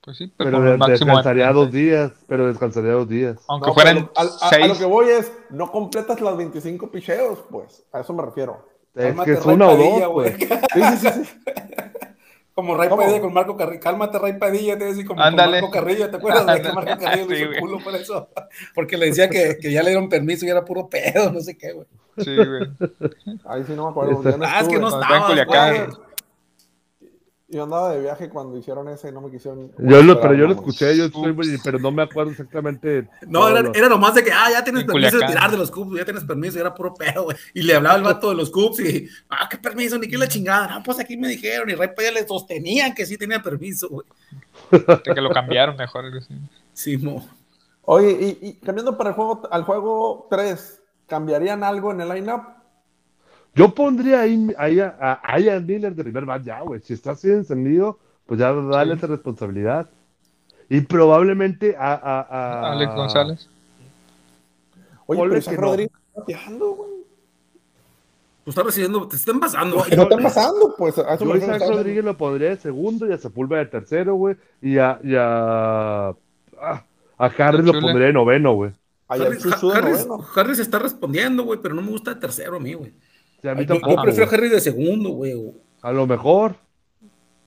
Pues sí, pero, Pero descansaría 30. dos días. Pero descansaría dos días. Aunque No, fueran a, a seis. lo que voy es, no completas las 25 picheos, pues. A eso me refiero. Es Cálmate, que es una o dos, güey. pues. Sí, sí, sí, sí. Como Ray ¿Cómo? Padilla con Marco Carrillo. Cálmate, Ray Padilla, te decía como con. Marco Carrillo. ¿Te acuerdas de que. Marco Carrillo le Sí, hizo culo por eso? Porque le decía que, que ya le dieron permiso y era puro pedo, no sé qué, güey. Sí, güey. Ahí sí no me acuerdo. No Ah, es que no estaba en estaba. Culiacán. güey. Yo andaba de viaje cuando hicieron ese y no me quisieron. Yo lo, pero yo lo escuché, yo estoy, pero no me acuerdo exactamente. No, era, lo- era nomás de que, ah, ya tienes En permiso de tirar de los cubs, ya tienes permiso, y era puro pedo, güey. Y le hablaba el vato de los cubs y, ah, qué permiso, ni qué la chingada. No, pues aquí me dijeron, y Ray Padilla le sostenía que sí tenía permiso, güey. De que lo cambiaron mejor. Sí, mo. Oye, y, y cambiando para el juego, al juego 3, ¿cambiarían algo en el lineup? Yo pondría ahí, ahí a, a, ahí a Miller de primer bat ya, güey. Si está así encendido, pues ya dale Sí. esa responsabilidad. Y probablemente a, a, a- Alex González. Oye, Ponle pero Isaac que no. Rodríguez está bateando, güey. Tú estás recibiendo, te están pasando, güey. ¿Qué está pasando? Pues a Yo Isaac está- Rodríguez lo pondría de segundo y a Sepúlveda de tercero, güey. Y a, y a, ah, a Harris lo pondría de noveno, güey. Harris, Harris-. Harris está respondiendo, güey, pero no me gusta de tercero a mí, güey. A mí Yo, yo prefiero. Harris de segundo, güey. A lo mejor.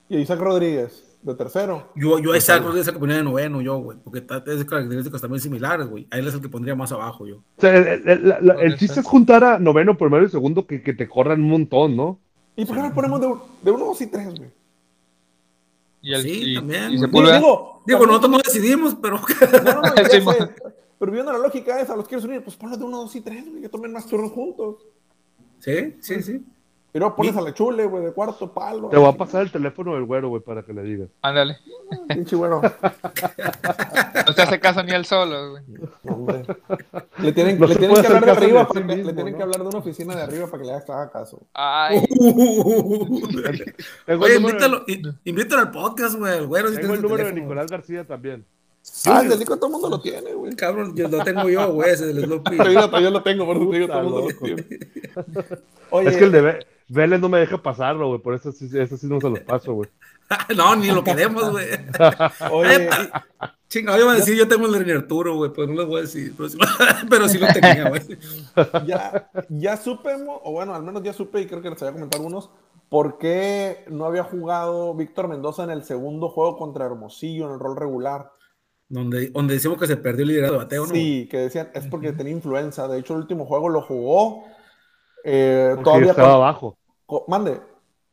Y Isaac Rodríguez, de tercero. Yo, yo a Isaac Rodríguez es el que ponía de noveno, yo, güey, porque tiene características también similares, güey. A él es el que pondría más abajo, yo. O sea, el, el- la- el chiste es juntar a noveno, primero y segundo que, que te corran un montón, ¿no? ¿Y por qué no le ponemos de, un- de uno, dos y tres, güey? Y el, Sí, y, también, y. Sepúlveda. Digo, Digo, nosotros no decidimos, pero. No, no. Pero viendo la lógica esa, los quieres unir, pues ponlos de uno, dos y tres, güey, que tomen más turnos juntos. Sí, sí, sí. Y luego pones a la chule, güey, de cuarto palo. Te voy a pasar el teléfono del güero, güey, para que le digas. Ándale. Pinche güero. No te hace caso ni él solo, güey. Hombre. Le tienen, No le se tienen que hablar de arriba, de sí para que- le tienen ¿no? que hablar de una oficina de arriba para que le haga caso. Ay, Oye, invítalo, invítalo al podcast, güey. El güero sí tengo el número de. Nicolás García también. Ah, el delico todo el mundo lo tiene, güey. Cabrón, yo lo tengo yo, güey, ese del Snoopy. Yo, yo lo tengo, por eso te digo, todo el mundo lo tiene. Oye, Es que el de Vélez no me deja pasarlo, güey, por eso sí, eso sí no se los paso, güey. no, ni lo queremos, güey. oye, Chinga, yo iba a decir, yo tengo el de Arturo, güey, pero no les voy a decir. Pero sí, pero sí lo tenía, güey. ya, ya supe, o bueno, al menos ya supe, y creo que les había comentado algunos, por qué no había jugado Víctor Mendoza en el segundo juego contra Hermosillo en el rol regular. Donde, donde decimos que se perdió el liderazgo de bateo, ¿no? Sí, que decían, es porque tenía influenza. De hecho, el último juego lo jugó. eh, Porque todavía estaba con- abajo. con- mande,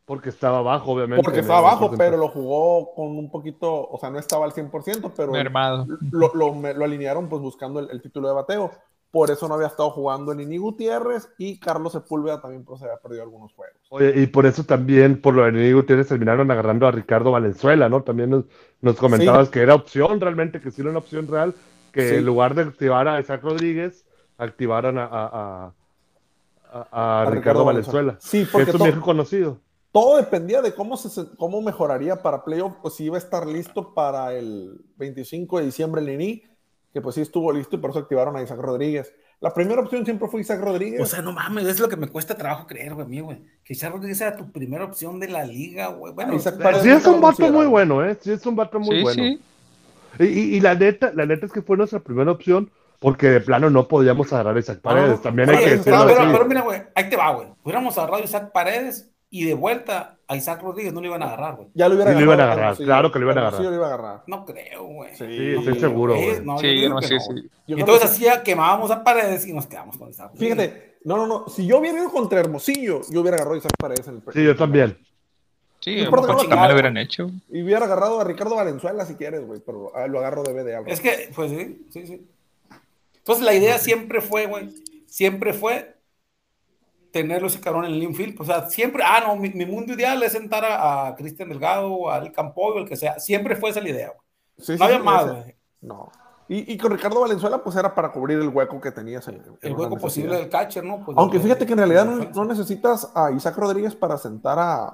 Porque estaba abajo, obviamente. porque estaba abajo, pero lo jugó con un poquito, o sea, no estaba al 100%, pero mermado. lo, lo- me- lo alinearon pues buscando el, el título de bateo. Por eso no había estado jugando en Ini Gutiérrez y Carlos Sepúlveda también pues había perdido algunos juegos. Oye, y por eso también, por lo de Nico Gutiérrez, terminaron agarrando a Ricardo Valenzuela, ¿no? También nos, nos comentabas que era opción realmente, que sí era una opción real, que Sí. en lugar de activar a Isaac Rodríguez, activaran a, a, a- Ricardo, Valenzuela. Sí, que porque es un viejo conocido. todo dependía de cómo, se, cómo mejoraría para playoff, pues si iba a estar listo para el 25 de diciembre el Nini, que pues sí estuvo listo y por eso activaron a Isaac Rodríguez. La primera opción siempre fue Isaac Rodríguez. O sea, no mames, es lo que me cuesta trabajo creer, güey, a mí, güey. Que Isaac Rodríguez era tu primera opción de la liga, güey. Bueno, Isaac Paredes Sí, es un vato muy bueno, ¿eh? Sí, es un vato muy Sí, bueno. sí. Y, y- y la neta, la neta es que fue nuestra primera opción, porque de plano no podíamos agarrar a Isaac Paredes. no. También hay Oye, que decirlo pero, pero, así. pero mira, güey, ahí te va, güey. Hubiéramos agarrado a Isaac Paredes y de vuelta a Isaac Rodríguez no lo iban a agarrar, güey. Ya lo hubiera Sí, lo iban a agarrado, agarrar, claro que lo iban a agarrar. lo iba a agarrar. No creo, güey. Sí, Sí, estoy seguro, güey. no, Sí, yo no, sí, no, sí. Yo entonces que- hacía, quemábamos a Paredes y nos quedamos con Isaac Rodríguez. Fíjate, no, no, no. Si yo hubiera ido contra Hermosillo, yo hubiera agarrado a Isaac Paredes en el Sí, yo también. Sí, No también lo hubieran hecho. Y hubiera agarrado a Ricardo Valenzuela si quieres, güey, pero ah, lo agarro de B de algo. Es que, pues sí, sí, sí. Entonces la idea siempre fue, güey, siempre fue tenerlo ese cabrón en el infield. O sea, siempre, ah, no, mi, mi mundo ideal es sentar a, a Cristian Delgado al Campoy o el que sea. Siempre fue esa la idea, güey. Sí, No sí, había sí, más. No. Y, y con Ricardo Valenzuela, pues era para cubrir el hueco que tenías en, en El hueco posible del catcher, ¿no? Pues, Aunque de- fíjate que en realidad no, no necesitas a Isaac Rodríguez para sentar a,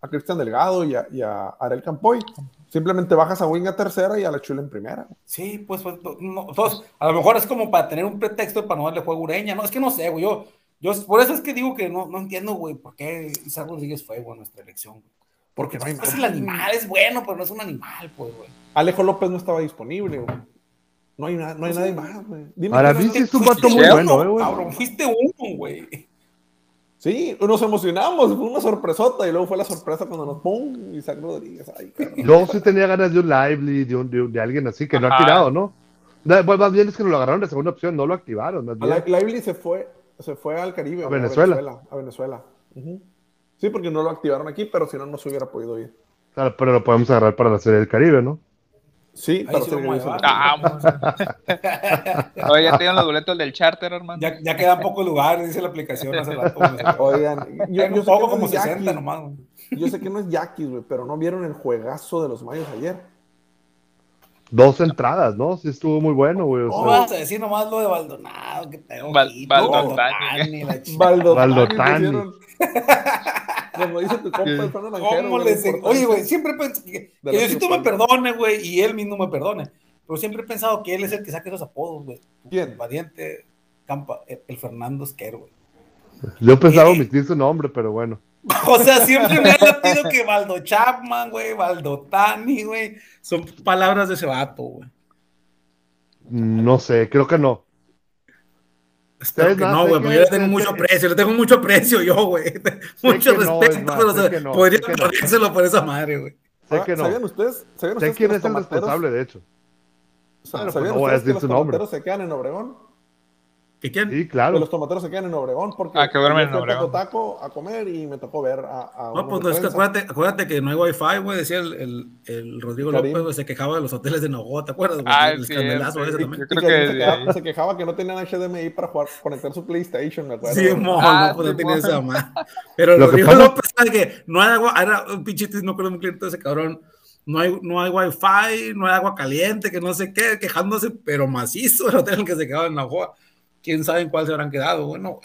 a Cristian Delgado y a, y a Arel Campoy. Simplemente bajas a Wing a tercera y a la Chula en primera. Sí, pues, pues no, a lo mejor es como para tener un pretexto para no darle juego a Ureña, no, es que no sé, güey, yo, yo, por eso es que digo que no, no entiendo, güey, por qué Isaac Rodríguez fue, güey, nuestra elección, Porque no hay es el animal, es bueno, pero no es un animal, pues, güey. Alejo López no estaba disponible, güey. No hay, no hay pues nadie más, güey. Para mí sí es un vato muy bueno, eh, güey. Cabrón, fuiste uno, güey. Sí, nos emocionamos, fue una sorpresota y luego fue la sorpresa cuando nos ¡pum! Isaac Rodríguez. Ay, luego sí tenía ganas de un Lively, de, un, de, alguien así que no ha tirado, ¿no? Más bien es que no lo agarraron de segunda opción, no lo activaron. Más Lively se fue, se fue al Caribe. A Venezuela. A Venezuela. Sí, porque no lo activaron aquí, pero si no, no se hubiera podido ir. Claro, pero lo podemos agarrar para la serie del Caribe, ¿no? Sí, para sí ah, Oye, ya tienen los boletos del charter, hermano. Ya, ya quedan pocos lugares, dice la aplicación. Oigan, yo, yo poco como 60 nomás. Yo sé que no es Yaquis, güey, pero no vieron el juegazo de los Mayos ayer. Dos entradas, ¿no? Sí estuvo muy bueno, güey. ¿Cómo vas a decir nomás lo de Baldonado? Que tengo Val, Baldotani. Baldotani. Como dice tu compa, el Fernando ¿Cómo Oye, güey, siempre pensé que, que tú me perdone, güey, y él mismo me perdone. Pero siempre he pensado que él es el que saca esos apodos, güey. ¿Quién? Valiente Campa, el Fernando Esquero, güey. Yo pensaba omitir su nombre, pero bueno. O sea, siempre me ha latido que Baldo Chapman, güey, Baldo Tani, güey, son palabras de ese vato, güey. No sé, creo que no. Espero que no, güey, porque yo le tengo mucho aprecio, le tengo mucho aprecio yo, güey. Mucho respeto, pero podría perdérselo por esa madre, güey. Sé que no. ¿Sabían ustedes? ¿Sabían ustedes sé quién es el responsable, de hecho. ¿Sabían pues no ustedes que los tomateros se quedan en Obregón? ¿Y quién? Sí, claro. Que los tomateros se quedan en Obregón porque ah, que duermen en Obregón. taco a comer y me tocó ver a, a No, pues es que acuérdate, acuérdate, que no hay wifi, güey, decía el, el, el Rodrigo López, güey, se quejaba de los hoteles de Nogó, ¿te acuerdas? Ah, el sí, escandalazo ese también. Yo creo que, se, quejaba, se, quejaba, que no tenían HDMI para jugar, conectar su PlayStation, me acuerdo. Sí, mo, ah, no, pues no tenía esa más. Pero el Rodrigo López, sabe que no hay agua, era un pinchito, no acuerdo un cliente de ese cabrón no hay, no hay wifi, no hay agua caliente, que no sé qué, quejándose, pero macizo el hotel que se quedaba en la joa quién sabe en cuál se habrán quedado, bueno.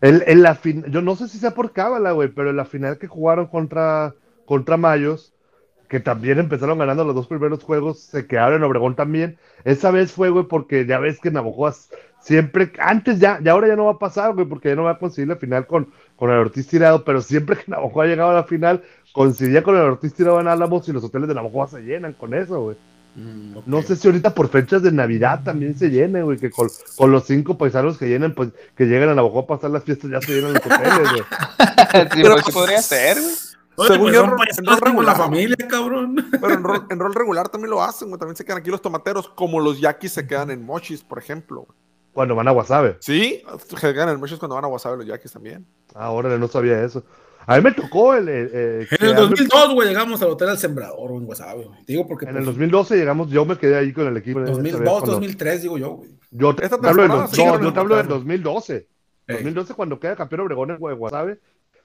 En, la yo no sé si sea por cábala, güey, pero en la final que jugaron contra, contra Mayos, que también empezaron ganando los dos primeros juegos, se quedaron en Obregón también. Esa vez fue, güey, porque ya ves que Navajo siempre, antes ya, y ahora ya no va a pasar, güey, porque ya no va a conseguir la final con, con el Ortiz tirado, pero siempre que Navajo ha llegado a la final, coincidía con el Ortiz tirado en Álamos y los hoteles de Navajo se llenan con eso, güey. Mm, no sé si ahorita por fechas de Navidad también se llene, güey, que con, los cinco paisanos que llenan, pues, que llegan a la a pasar las fiestas, ya se llenan los hoteles, güey. sí, pues, podría ser, güey. Según yo, en rol regular. La familia, cabrón. Pero en rol, en rol, regular también lo hacen, güey. También se quedan aquí los tomateros, como los yaquis se quedan en mochis, por ejemplo. Cuando van a Wasabe. Sí, se quedan en mochis cuando van a Wasabe los yaquis también. Ahora no sabía eso. A mí me tocó el. en el 2002, güey, llegamos al Hotel El Sembrador, en Guasave, Digo porque. En el 2012 pues, llegamos, yo me quedé ahí con el equipo. 2002, 2003, digo yo, güey. Yo te, hablo, del, no, yo te hablo del 2012. 2012, cuando queda campeón Obregón en Guasave,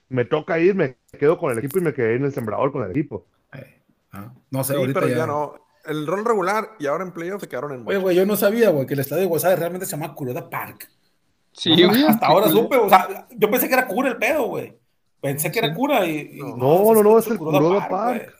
me toca ir, me quedo con el equipo y me quedé en el Sembrador con el equipo. Ah, no sé, sí, pero ya... no. El rol regular y ahora en playoff se quedaron en. Oye, güey, yo no sabía, güey, que el estadio de Guasave realmente se llama Curoda Park. Sí, güey. Hasta ahora supe, o sea, yo pensé que era cura el pedo, güey. Pensé que era cura y. no, no, no, es el Kuroda Park.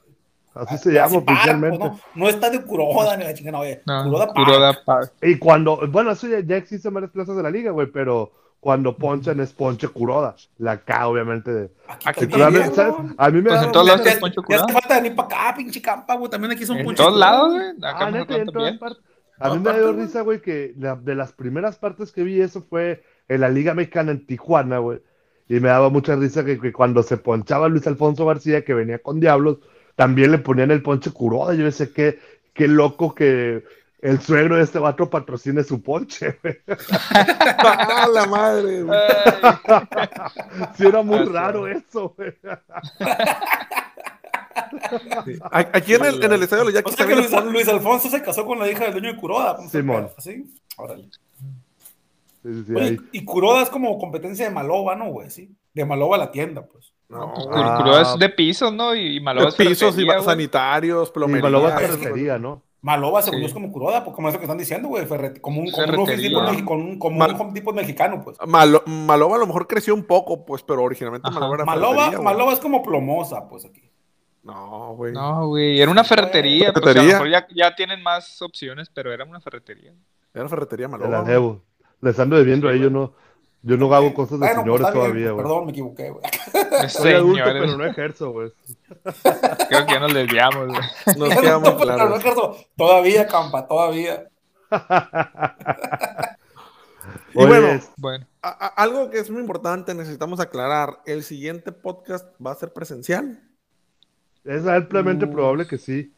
Así se llama oficialmente. no, no, está de Kuroda ni la chingada, güey. No, Kuroda, Park. Y cuando, bueno, eso ya, ya existe en varias plazas de la liga, güey, pero cuando ponchan es ponche Kuroda. La K, obviamente. Aquí también, ¿sabes? A mí me pues da. En todos lados es ponche Kuroda. Ya hace falta venir para acá, pinche campa, güey. También aquí son en ponches. En todos lados, güey. Acá ah, neta, en todas partes. A mí me dio risa, güey, que de las primeras partes que vi eso fue en la Liga Mexicana en Tijuana, güey y me daba mucha risa que, cuando se ponchaba Luis Alfonso García, que venía con Diablos, también le ponían el ponche Curoda. Yo sé qué, qué loco que el suegro de este vato patrocine su ponche, ¡Ah, la madre! sí, era muy raro eso, güey. Aquí en el, en el estadio ya o sea que Luis, Luis, Alfonso se casó con la hija del dueño de Curoda. Simón. ¿Así? Órale. Y Kuroda es como competencia de Maloba, ¿no, güey? Sí. De Maloba la tienda, pues. No, Kuroda es de pisos, ¿no? Y, Maloba es pisos y sanitarios, plomería. Y Maloba es ferretería, ¿no? Maloba, según yo, es como Kuroda, pues, como eso que están diciendo, güey. Como un, como un, tipo, con como un tipo mexicano, pues. Maloba a lo mejor creció un poco, pues, pero originalmente Maloba era Maloba, Maloba es como plomosa, pues, aquí. No, güey. No, güey, era una ferretería. Pues a lo ¿Ferretería? mejor ya, ya tienen más opciones, pero era una ferretería. Era ferretería Se la malona. Les ando debiendo a ellos, no. Yo no hago cosas de Bueno, pues, señores todavía, güey. Perdón, me equivoqué, güey. Soy adulto, pero no ejerzo, güey. creo que ya nos desviamos, güey. Nos Pero no, Carlos, Todavía, campa, todavía. Y Oye, bueno, es- Bueno, A- a- algo que es muy importante, necesitamos aclarar. El siguiente podcast va a ser presencial. es ampliamente probable que sí.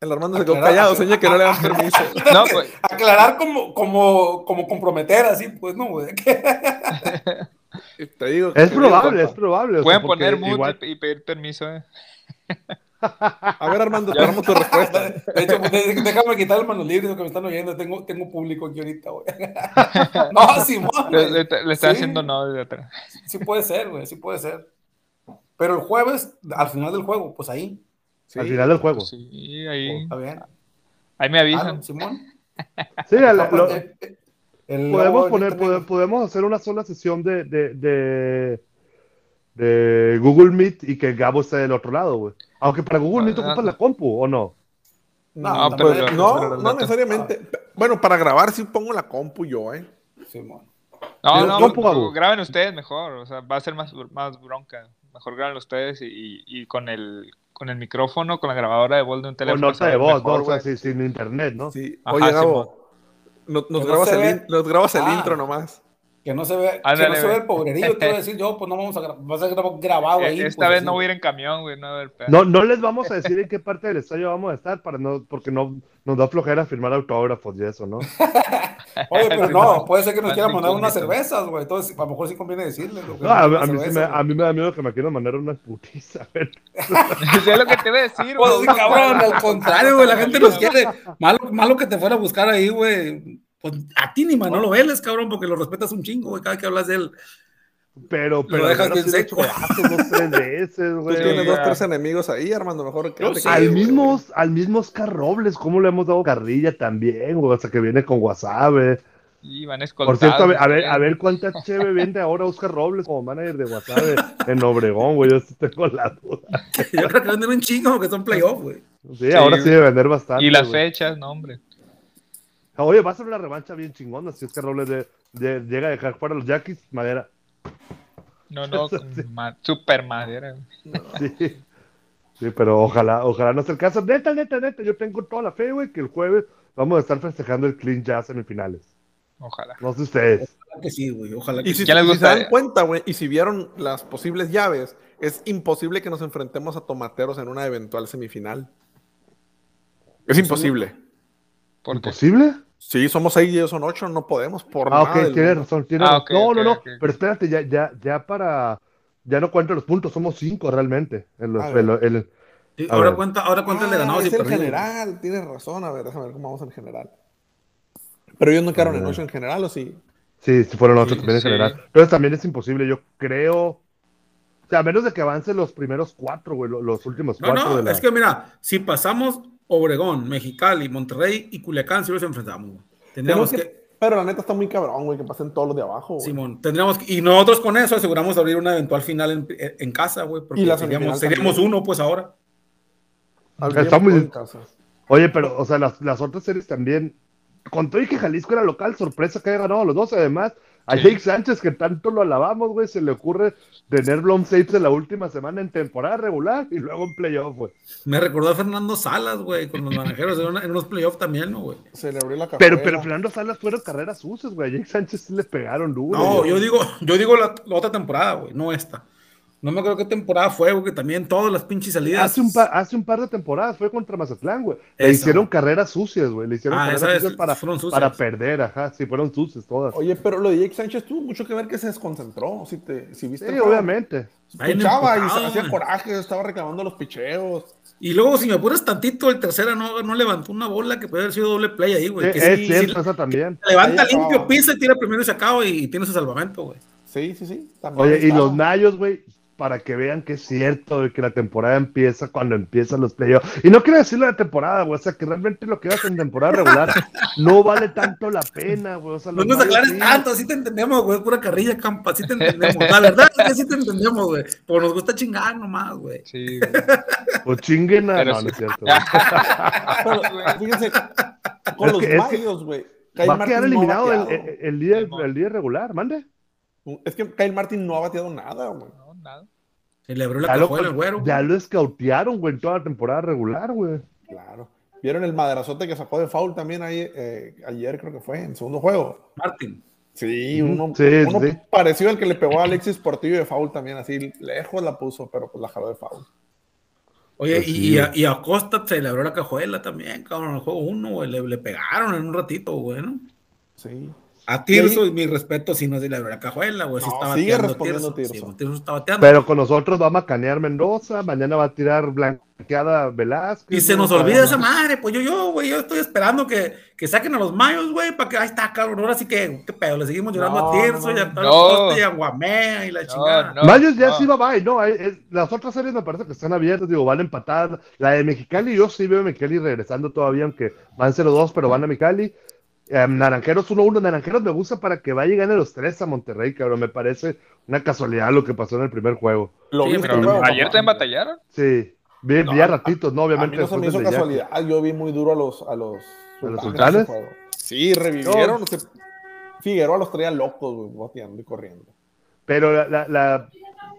El Armando se quedó callado, seña que no le dan permiso. no, pues, Aclarar como, como, como comprometer, así, pues no, güey. Te digo. Es probable, es probable. o sea, pueden poner mute igual- y pedir permiso, eh. A ver, Armando, esperamos tu respuesta. De hecho, pues, déjame quitar el manos libres que me están oyendo. Tengo, tengo público aquí ahorita, güey. No, Simón. Le, güey. le- le está Sí. haciendo no desde atrás. Sí puede ser, güey, sí puede ser. Pero el jueves, al final del juego, pues ahí. Al final del juego. Sí, ahí, Está bien. ahí me Ah, avisan. Simón. Sí, lo- Eh, eh, el- podemos poner, pode- podemos hacer una sola sesión de, de, de, de Google Meet y que Gabo esté del otro lado, güey. Aunque para Google Meet Ah, ocupas la compu, ¿o no? No, No, pero- No, no no te- necesariamente. Bueno, para grabar sí pongo la compu yo, ¿eh? Simón. No, no, ¿cómo, Gabo? graben ustedes mejor, o sea, va a ser más, más bronca. Mejor graben ustedes y, y- y con el con el micrófono, con la grabadora de voz de un Con teléfono. nota de voz, mejor, ¿no? O sea, sí, sin internet, ¿no? Sí. Ajá, Oye, Gabo, no- nos, Que no grabas el, nos grabas el Ah. intro nomás. Que no se ve, que no se ve el pobrerío, te voy a decir yo, pues no vamos a grabar, va a grabado ahí. Eh, Esta pues, vez así, no voy a ir en camión, güey, no va a haber pedo. No, no les vamos a decir en qué parte del estadio vamos a estar para no, porque no nos da flojera firmar autógrafos y eso, ¿no? Oye, pero no, puede ser que nos quieran mandar unas cervezas, güey. Entonces, a lo mejor sí conviene decirles. No, a, a mí sí me, cervezas, a mí me da miedo que me quieran mandar una putiza. Sé lo que te iba a decir, Pues, güey. cabrón, al contrario, güey, la gente nos quiere. Malo, malo que te fuera a buscar ahí, güey. Pues a ti ni Manolo Vélez, cabrón, porque lo respetas un chingo, güey, cada que hablas de él. Pero, pero dejas al bien seco. lo dos, tres veces, Tú güey. tienes dos, tres enemigos ahí, Armando. Mejor sí, al mismo, güey. al mismo Oscar Robles, ¿cómo le hemos dado carrilla también, güey? O sea, que viene con Wasabe. Y van Por cierto, a ver, a ver, güey. a ver cuánta cheve vende ahora Oscar Robles como manager de Wasabe en Obregón, güey. Yo sí tengo la duda. Yo creo que venden un chingo porque son playoffs, güey. Sí, ahora sí debe vender bastante. Y las güey. fechas, no, hombre. Oye, va a ser una revancha bien chingona si Oscar Robles de- de- llega a dejar fuera a los Yaquis, madera. No, no, ma- super madera. Sí. Sí, pero ojalá, ojalá no sea el caso. Neta, neta, neta, yo tengo toda la fe, güey, que el jueves vamos a estar festejando el Clean Jazz semifinales. Ojalá. No sé ustedes. Ojalá que sí, güey. Ojalá que Y si, ¿Qué les y si se gusta? dan cuenta, güey, y si vieron las posibles llaves, es imposible que nos enfrentemos a tomateros en una eventual semifinal. Es imposible. ¿Por qué? ¿Imposible? Sí, somos seis y ellos son ocho, no podemos por Ah, nada ok, del tienes razón, tienes Ah, razón. No, no, no, pero espérate, ya, ya, ya para, ya no cuento los puntos, somos cinco realmente. En los, Sí, A ahora ver. cuenta, ahora cuenta el de Ah, ganados y es el general, tienes razón. A ver, déjame ver cómo vamos en general. Pero ellos no quedaron en ocho en general, ¿o sí? sí, si fueron Sí, también en sí. general. Entonces también es imposible, yo creo. O sea, a menos de que avancen los primeros cuatro, güey, lo- los últimos No, cuatro no, de la... es que mira, si pasamos Obregón, Mexicali, Monterrey y Culiacán, si los enfrentamos. güey. Tendríamos que- que, Pero la neta está muy cabrón, güey, que pasen todos los de abajo. güey. Simón, tendríamos que, y nosotros con eso aseguramos abrir una eventual final en, en casa, güey, porque Y la seríamos, uno, pues ahora. Muy- en casa. Oye, pero, o sea, las, las otras series también. Con todo y que Jalisco era local, sorpresa que haya ganado los dos. Además, a Sí. Jake Sánchez, que tanto lo alabamos, güey, se le ocurre tener blown saves en la última semana en temporada regular y luego en playoff, güey. Me recordó a Fernando Salas, güey, con los naranjeros en, una- en unos playoffs también, ¿no, güey? Se le abrió la carrera. Pero, pero Fernando Salas fueron carreras sucias, güey. A Jake Sánchez sí le pegaron duro. No, güey. yo digo, yo digo la, la otra temporada, güey, no esta. No me acuerdo qué temporada fue, güey, que también todas las pinches salidas. Hace un, par, hace un par de temporadas fue contra Mazatlán, güey. Le hicieron carreras sucias, güey. Le hicieron Ah, carreras esa es- sucias para, fueron sucias. para perder, ajá. Sí, fueron sucias todas. Oye, pero lo de Jake Sánchez tuvo mucho que ver que se desconcentró. Si, te, si viste sí, el obviamente. Ahí Pichaba y hacía coraje, estaba reclamando los picheos. Y luego, si me apuras tantito, el tercera no, no levantó una bola que puede haber sido doble play ahí, güey. Sí, que es sí- cierto, sí esa también. levanta Ahí limpio, pisa, tira primero y se acaba y, tiene su salvamento, güey. Sí, sí, sí. también Oye, y los Nayos, güey, para que vean que es cierto de que la temporada empieza cuando empiezan los playoffs. Y no quiero decirlo de temporada, güey, o sea, que realmente lo que hagas en temporada regular no vale tanto la pena, güey. O sea, no nos aclares tanto, así te entendemos, güey, es pura carrilla, campa, así te entendemos. La verdad es que sí te entendemos, güey, pero nos gusta chingar nomás, güey. Sí, güey. Pues chinguen a... No, no es cierto. pero, fíjense, con los Mayos, güey. Va a quedar eliminado el, el, día, el día regular, mande. Es que Kyle Martin no ha bateado nada, güey. Nada. Se le abrió la cajuela al güero. Ya lo escautearon, güey, en toda la temporada regular, güey. Claro. ¿Vieron el madrazote que sacó de foul también ahí, eh, ayer creo que fue, en el segundo juego? Martin. Sí, uno, uno parecido al que le pegó a Alexis Portillo de foul también, así lejos la puso, pero pues la jaló de foul. Oye, pues y, a, y, a, Costa se le abrió la cajuela también, cabrón, en el juego uno, güey, le, le, pegaron en un ratito, güey, ¿no? Sí. A Tirso, y mi respeto, si no es de la cajuela, güey. No, estaba sigue respondiendo Tirso. Sí, Tirso está bateando. Pero con nosotros va a macanear Mendoza, mañana va a tirar blanqueada Velázquez. Y se nos olvida esa madre, pues yo, yo, güey, yo estoy esperando que, que saquen a los mayos, güey, para que, ahí está, cabrón, ahora sí que, qué pedo, le seguimos llorando a Tirso y a no, y a Guamea y la chingada. mayos ya sí va, bye, no, las otras series me parece que están abiertas, digo, van a empatar. La de Mexicali, yo sí veo a Mexicali regresando todavía, aunque van 0-2, pero van a Mexicali. Um, Naranjeros 1-1, Naranjeros me gusta para que vaya y gane los tres a Monterrey, cabrón. Me parece una casualidad lo que pasó en el primer juego. ¿Lo sí, pero ¿Ayer te embatallaron? Sí, vi, vi a ratitos, ¿no? Obviamente. A mí no se me hizo casualidad. Yo vi muy duro a los, a los, ¿A los sultanes. Sí, revivieron. No. Figueroa los traía locos, güey, boteando y corriendo. Pero la, la, la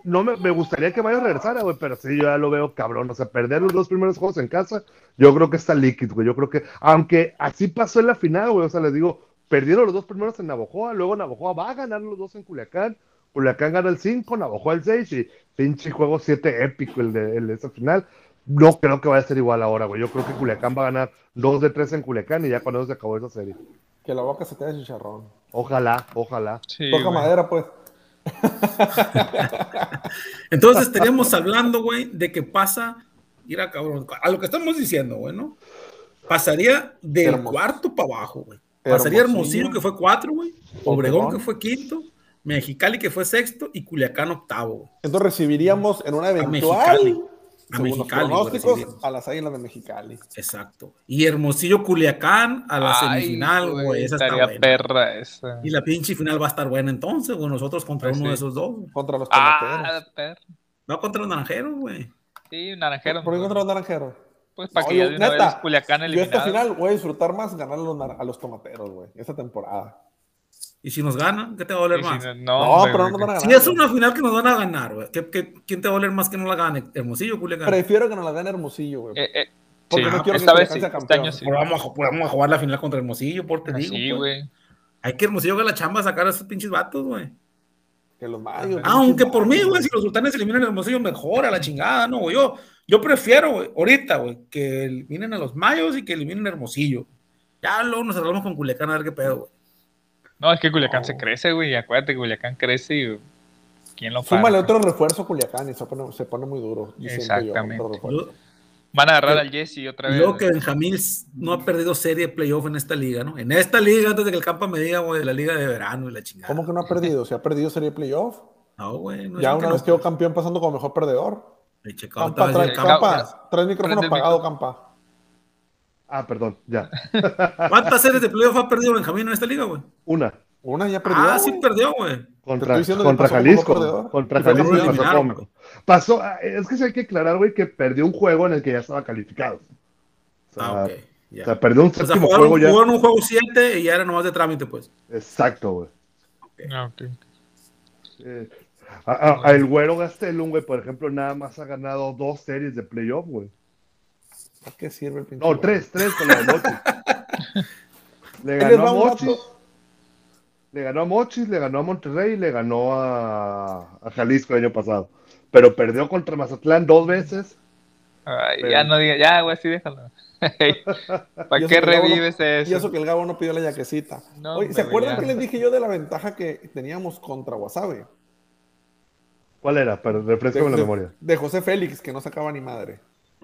no me, me, gustaría que vaya a regresar, güey, pero sí, yo ya lo veo cabrón. O sea, perder los dos primeros juegos en casa, yo creo que está líquido, güey. Yo creo que, aunque así pasó en la final, güey, o sea, les digo, perdieron los dos primeros en Navojoa, luego Navojoa va a ganar los dos en Culiacán, Culiacán gana el 5, Navojoa el 6 y pinche juego 7 épico el de, el de esa final. No creo que vaya a ser igual ahora, güey. Yo creo que Culiacán va a ganar 2 de 3 en Culiacán y ya cuando se acabó esa serie. Que la boca se te dé chicharrón. Ojalá, ojalá. Sí, Toca madera, pues. Entonces estaríamos hablando, güey, de que pasa, mira, cabrón, a lo que estamos diciendo, güey, ¿no? Pasaría del cuarto para abajo, güey. Pasaría Hermosillo, que fue cuatro, güey. Obregón, que fue quinto. Mexicali, que fue sexto. Y Culiacán, octavo, güey. Entonces recibiríamos en una eventual a Mexicali. a las águilas de Mexicali. Exacto. Y Hermosillo Culiacán a la semifinal, güey. Esa está buena. perra esa. Y la pinche final va a estar buena entonces, güey. Nosotros contra pues uno sí. de esos dos. Contra los ah, perra. No contra los naranjeros, güey. Sí, naranjeros. ¿Por qué contra los naranjeros? Pues para no, que yo, ya neta, Culiacán eliminado. Yo esta final voy a disfrutar más ganar a los, a los tomateros, güey. Esta temporada. ¿Y si nos ganan? ¿Qué te va a doler más? Si no, no pero no nos van a ganar. Si es una final que nos van a ganar, güey. quién te va a doler más que no la gane? ¿Hermosillo o Culiacán? Prefiero que nos la gane Hermosillo, güey. Eh, eh, porque sí, no quiero esta que vez sí, este año sí. Pero vamos, a, vamos, a, jugar la final contra Hermosillo, por te digo. Sí, güey. Hay que Hermosillo haga la chamba a sacar a esos pinches vatos, güey. Que los mayos. Ah, aunque por mí, güey, si los sultanes eliminan a Hermosillo, mejor a la chingada, ¿no, güey? Yo, yo prefiero, güey, ahorita, güey, que eliminen a los mayos y que eliminen a Hermosillo. Ya luego nos hablamos con Culiacán a ver qué pedo, güey. No, es que Culiacán se crece, güey. Acuérdate que Culiacán crece y ¿quién lo? Súmale otro refuerzo a Culiacán y se pone, se pone muy duro. Exactamente. Yo, Van a agarrar al Jesse otra vez. Yo que Benjamín no ha perdido serie de playoff en esta liga, ¿no? En esta liga, antes de que el campo me diga, güey, de la liga de verano y la chingada. ¿Cómo que no ha perdido? ¿Se ha perdido serie de playoff? No, güey. No ya una vez no, quedó campeón pasando como mejor perdedor. Hey, Campa, trae, Campa, trae el micrófono apagado, Campa. Ah, perdón, ya. ¿Cuántas series de playoff ha perdido Benjamín en esta liga, güey? Una. Una ya perdió. Ah, sí perdió, güey. Contra, contra Jalisco. Contra Jalisco y pasó cómico. Pasó, es que sí hay que aclarar, güey, que perdió un juego en el que ya estaba calificado. O sea, ah, ok. O sea, perdió un séptimo o sea, juego ya. Jugó en un juego 7 y ya era nomás de trámite, pues. Exacto, güey. Okay. Ah, ok. Eh, a, a, a, el güero Gastelum, güey, por ejemplo, nada más ha ganado dos series de playoff, güey. ¿Para qué sirve el pinche? No, tres, tres con la de Mochis. Le ganó a Mochis. Le ganó a Mochis, le ganó a Monterrey y le ganó a, a Jalisco el año pasado. Pero perdió contra Mazatlán dos veces. Ay, pero... ya no diga, ya, güey, sí, déjalo. ¿Para qué revives no, eso? Y eso que el Gabo no pidió la yaquecita. No, Oye, ¿se acuerdan que les dije yo de la ventaja que teníamos contra Wasabe? ¿Cuál era? Pero refrescame la memoria. De José Félix, que no sacaba ni madre.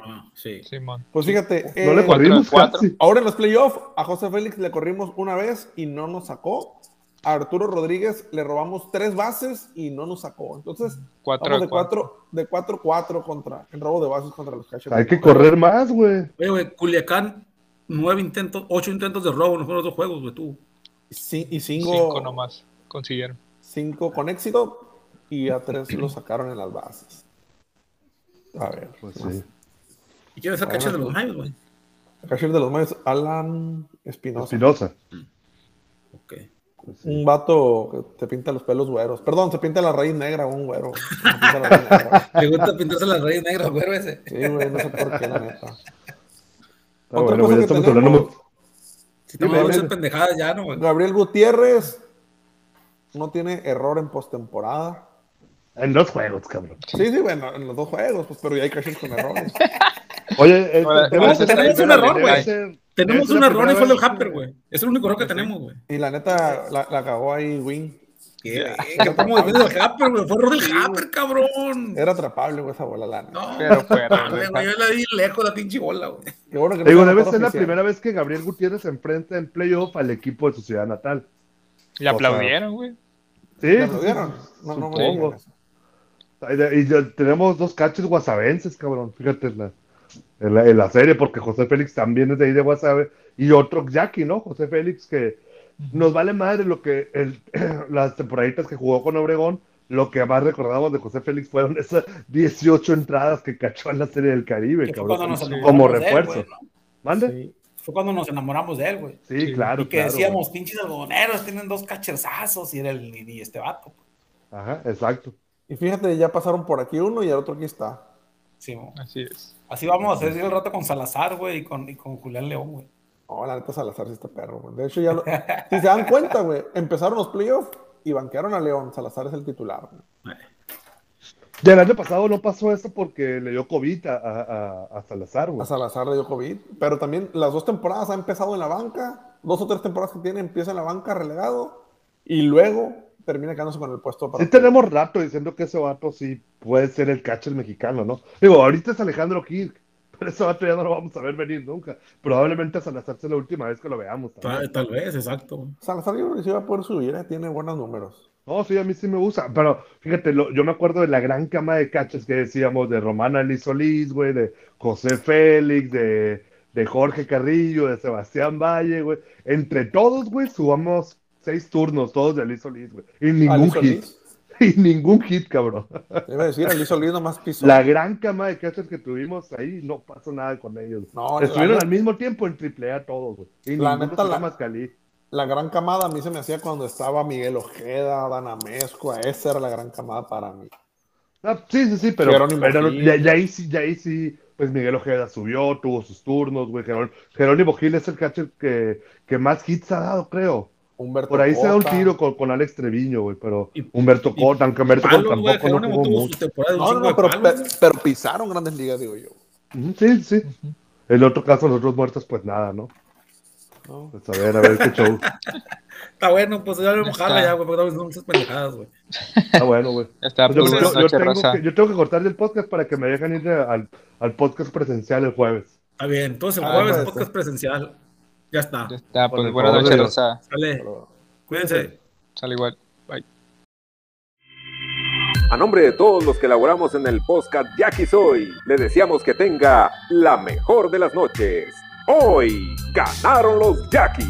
Ah, sí. Simón. Pues fíjate, no eh, le corrimos cuatro, ahora en los playoffs a José Félix le corrimos una vez y no nos sacó a Arturo Rodríguez le robamos tres bases y no nos sacó. Entonces, Cuatro vamos de de 4 de 4-4 contra el robo de bases contra los Cachorros. Hay que correr más, güey. Oye, güey, Culiacán, nueve intentos, ocho intentos de robo en los dos juegos, güey, tú. Sí, y Cinco cinco, nomás consiguieron. cinco con éxito y a tres lo sacaron en las bases. A ver, Pues sí. ¿Y quién es el catcher de los. Mayos, güey? el catcher de los Mayos, Alan Espinosa. Espinosa. Ok. Pues sí. Un vato que te pinta los pelos güeros. Perdón, se pinta la raíz negra, un güero. La raíz negra. Le gusta pintarse las raíces negras, güey, ese. Sí, güey, no sé por qué, la neta. Ah, Otra bueno, cosa güey, que tenemos- hablando. Si dime. pendejadas ya, ¿no, güey? Gabriel Gutiérrez no tiene error en postemporada. En dos juegos, cabrón. Sí, sí, bueno, en los dos juegos, pues, pero ya hay catchers con errores. Oye, eh, tenemos- un error, güey. Tenemos un la error y primera fue el vez Happer, güey. Es el único error que tenemos, güey. Y la neta, la, la cagó ahí Win. ¿Qué? ¿Qué estamos defendiendo del Happer, güey? Fue error del Happer, cabrón. Era atrapable, güey, esa bola lana. No, Pero fue error dale, del güey, yo la di lejos la pinche bola, güey. Bueno no digo, debe ser la primera vez que Gabriel Gutiérrez se enfrenta en playoff al equipo de su ciudad natal. Le aplaudieron, güey. Sí, ¿Le aplaudieron? No, no eso. Y tenemos dos cachos guasavenses, cabrón. Fíjate en la, en la, en la serie, porque José Félix también es de ahí de Guasave. Y otro Jackie, ¿no? José Félix, que nos vale madre lo que el, las temporaditas que jugó con Obregón. Lo que más recordamos de José Félix fueron esas 18 entradas que cachó en la serie del Caribe, cabrón. Como él, refuerzo. güey, ¿no? ¿Mande? Sí. Fue cuando nos enamoramos de él, güey. Sí, Sí. claro. Y que claro, decíamos, pinches algodoneros, tienen dos cacherzazos y era el y este vato. güey. Ajá, exacto. Y fíjate, ya pasaron por aquí uno y el otro aquí está. Sí, mo. Así es. Así vamos a hacer el rato con Salazar, güey, y con, y con Julián León, güey. Oh, la neta Salazar sí está perro, güey. De hecho, ya lo... si se dan cuenta, güey, empezaron los playoffs y banquearon a León. Salazar es el titular. güey. Ya el año pasado no pasó eso porque le dio COVID a, a, a- a Salazar, güey. A Salazar le dio COVID. Pero también las dos temporadas ha empezado en la banca. Dos o tres temporadas que tiene empieza en la banca relegado. Y luego termina quedándose con el puesto para. Sí tenemos rato diciendo que ese vato sí puede ser el catcher mexicano, ¿no? Digo, ahorita es Alejandro Kirk, pero ese vato ya no lo vamos a ver venir nunca. Probablemente a Salazar sea la última vez que lo veamos. Tal, tal vez, exacto. Salazar yo creo que sí va a poder subir, ¿eh? tiene buenos números. No, sí, a mí sí me gusta, pero fíjate, lo- yo me acuerdo de la gran cama de catchers que decíamos, de Romana Liz Solís, güey, de José Félix, de, de Jorge Carrillo, de Sebastián Valle, güey. Entre todos, güey, subamos seis turnos, todos de Liz Solís, güey. Y ningún hit. Y ningún hit, cabrón. Iba a decir, Ali Solís nomás pisó. La gran cama de catchers que tuvimos ahí, no pasó nada con ellos. No, Estuvieron al mismo tiempo en triple A todos, güey. Y La neta, la- gran camada a mí se me hacía cuando estaba Miguel Ojeda, Dana Mezcua. Esa era la gran camada para mí. Ah, sí, sí, sí, pero, ya, ya ahí sí, ya ahí sí, pues Miguel Ojeda subió, tuvo sus turnos, güey. Jerón- Jerónimo Gil es el catcher que, que más hits ha dado, creo. Humberto Por ahí se da un tiro con, con Alex Treviño, güey, pero Y- Humberto y- Cota, aunque Humberto Cota tampoco no jugó tuvo mucho. No, no, pero, pe- pero pisaron grandes ligas, digo yo. Sí, sí. El otro caso, los otros muertos, pues nada, ¿no? ¿no? Pues a ver, a ver qué show. Está bueno, pues ya lo está. ya, güey, porque son esas pendejadas, güey. Está bueno, güey. Está, pues, yo- tengo que, yo tengo que cortar el podcast para que me dejen ir al, al podcast presencial el jueves. Está bien, entonces el Ah, jueves podcast ser. presencial. Ya está. Ya está, pues el buenas de noches, raza. Sale. Cuídense. Sale igual. Bye. A nombre de todos los que elaboramos en el podcast Jackie Soy, le deseamos que tenga la mejor de las noches. Hoy ganaron los Jackies.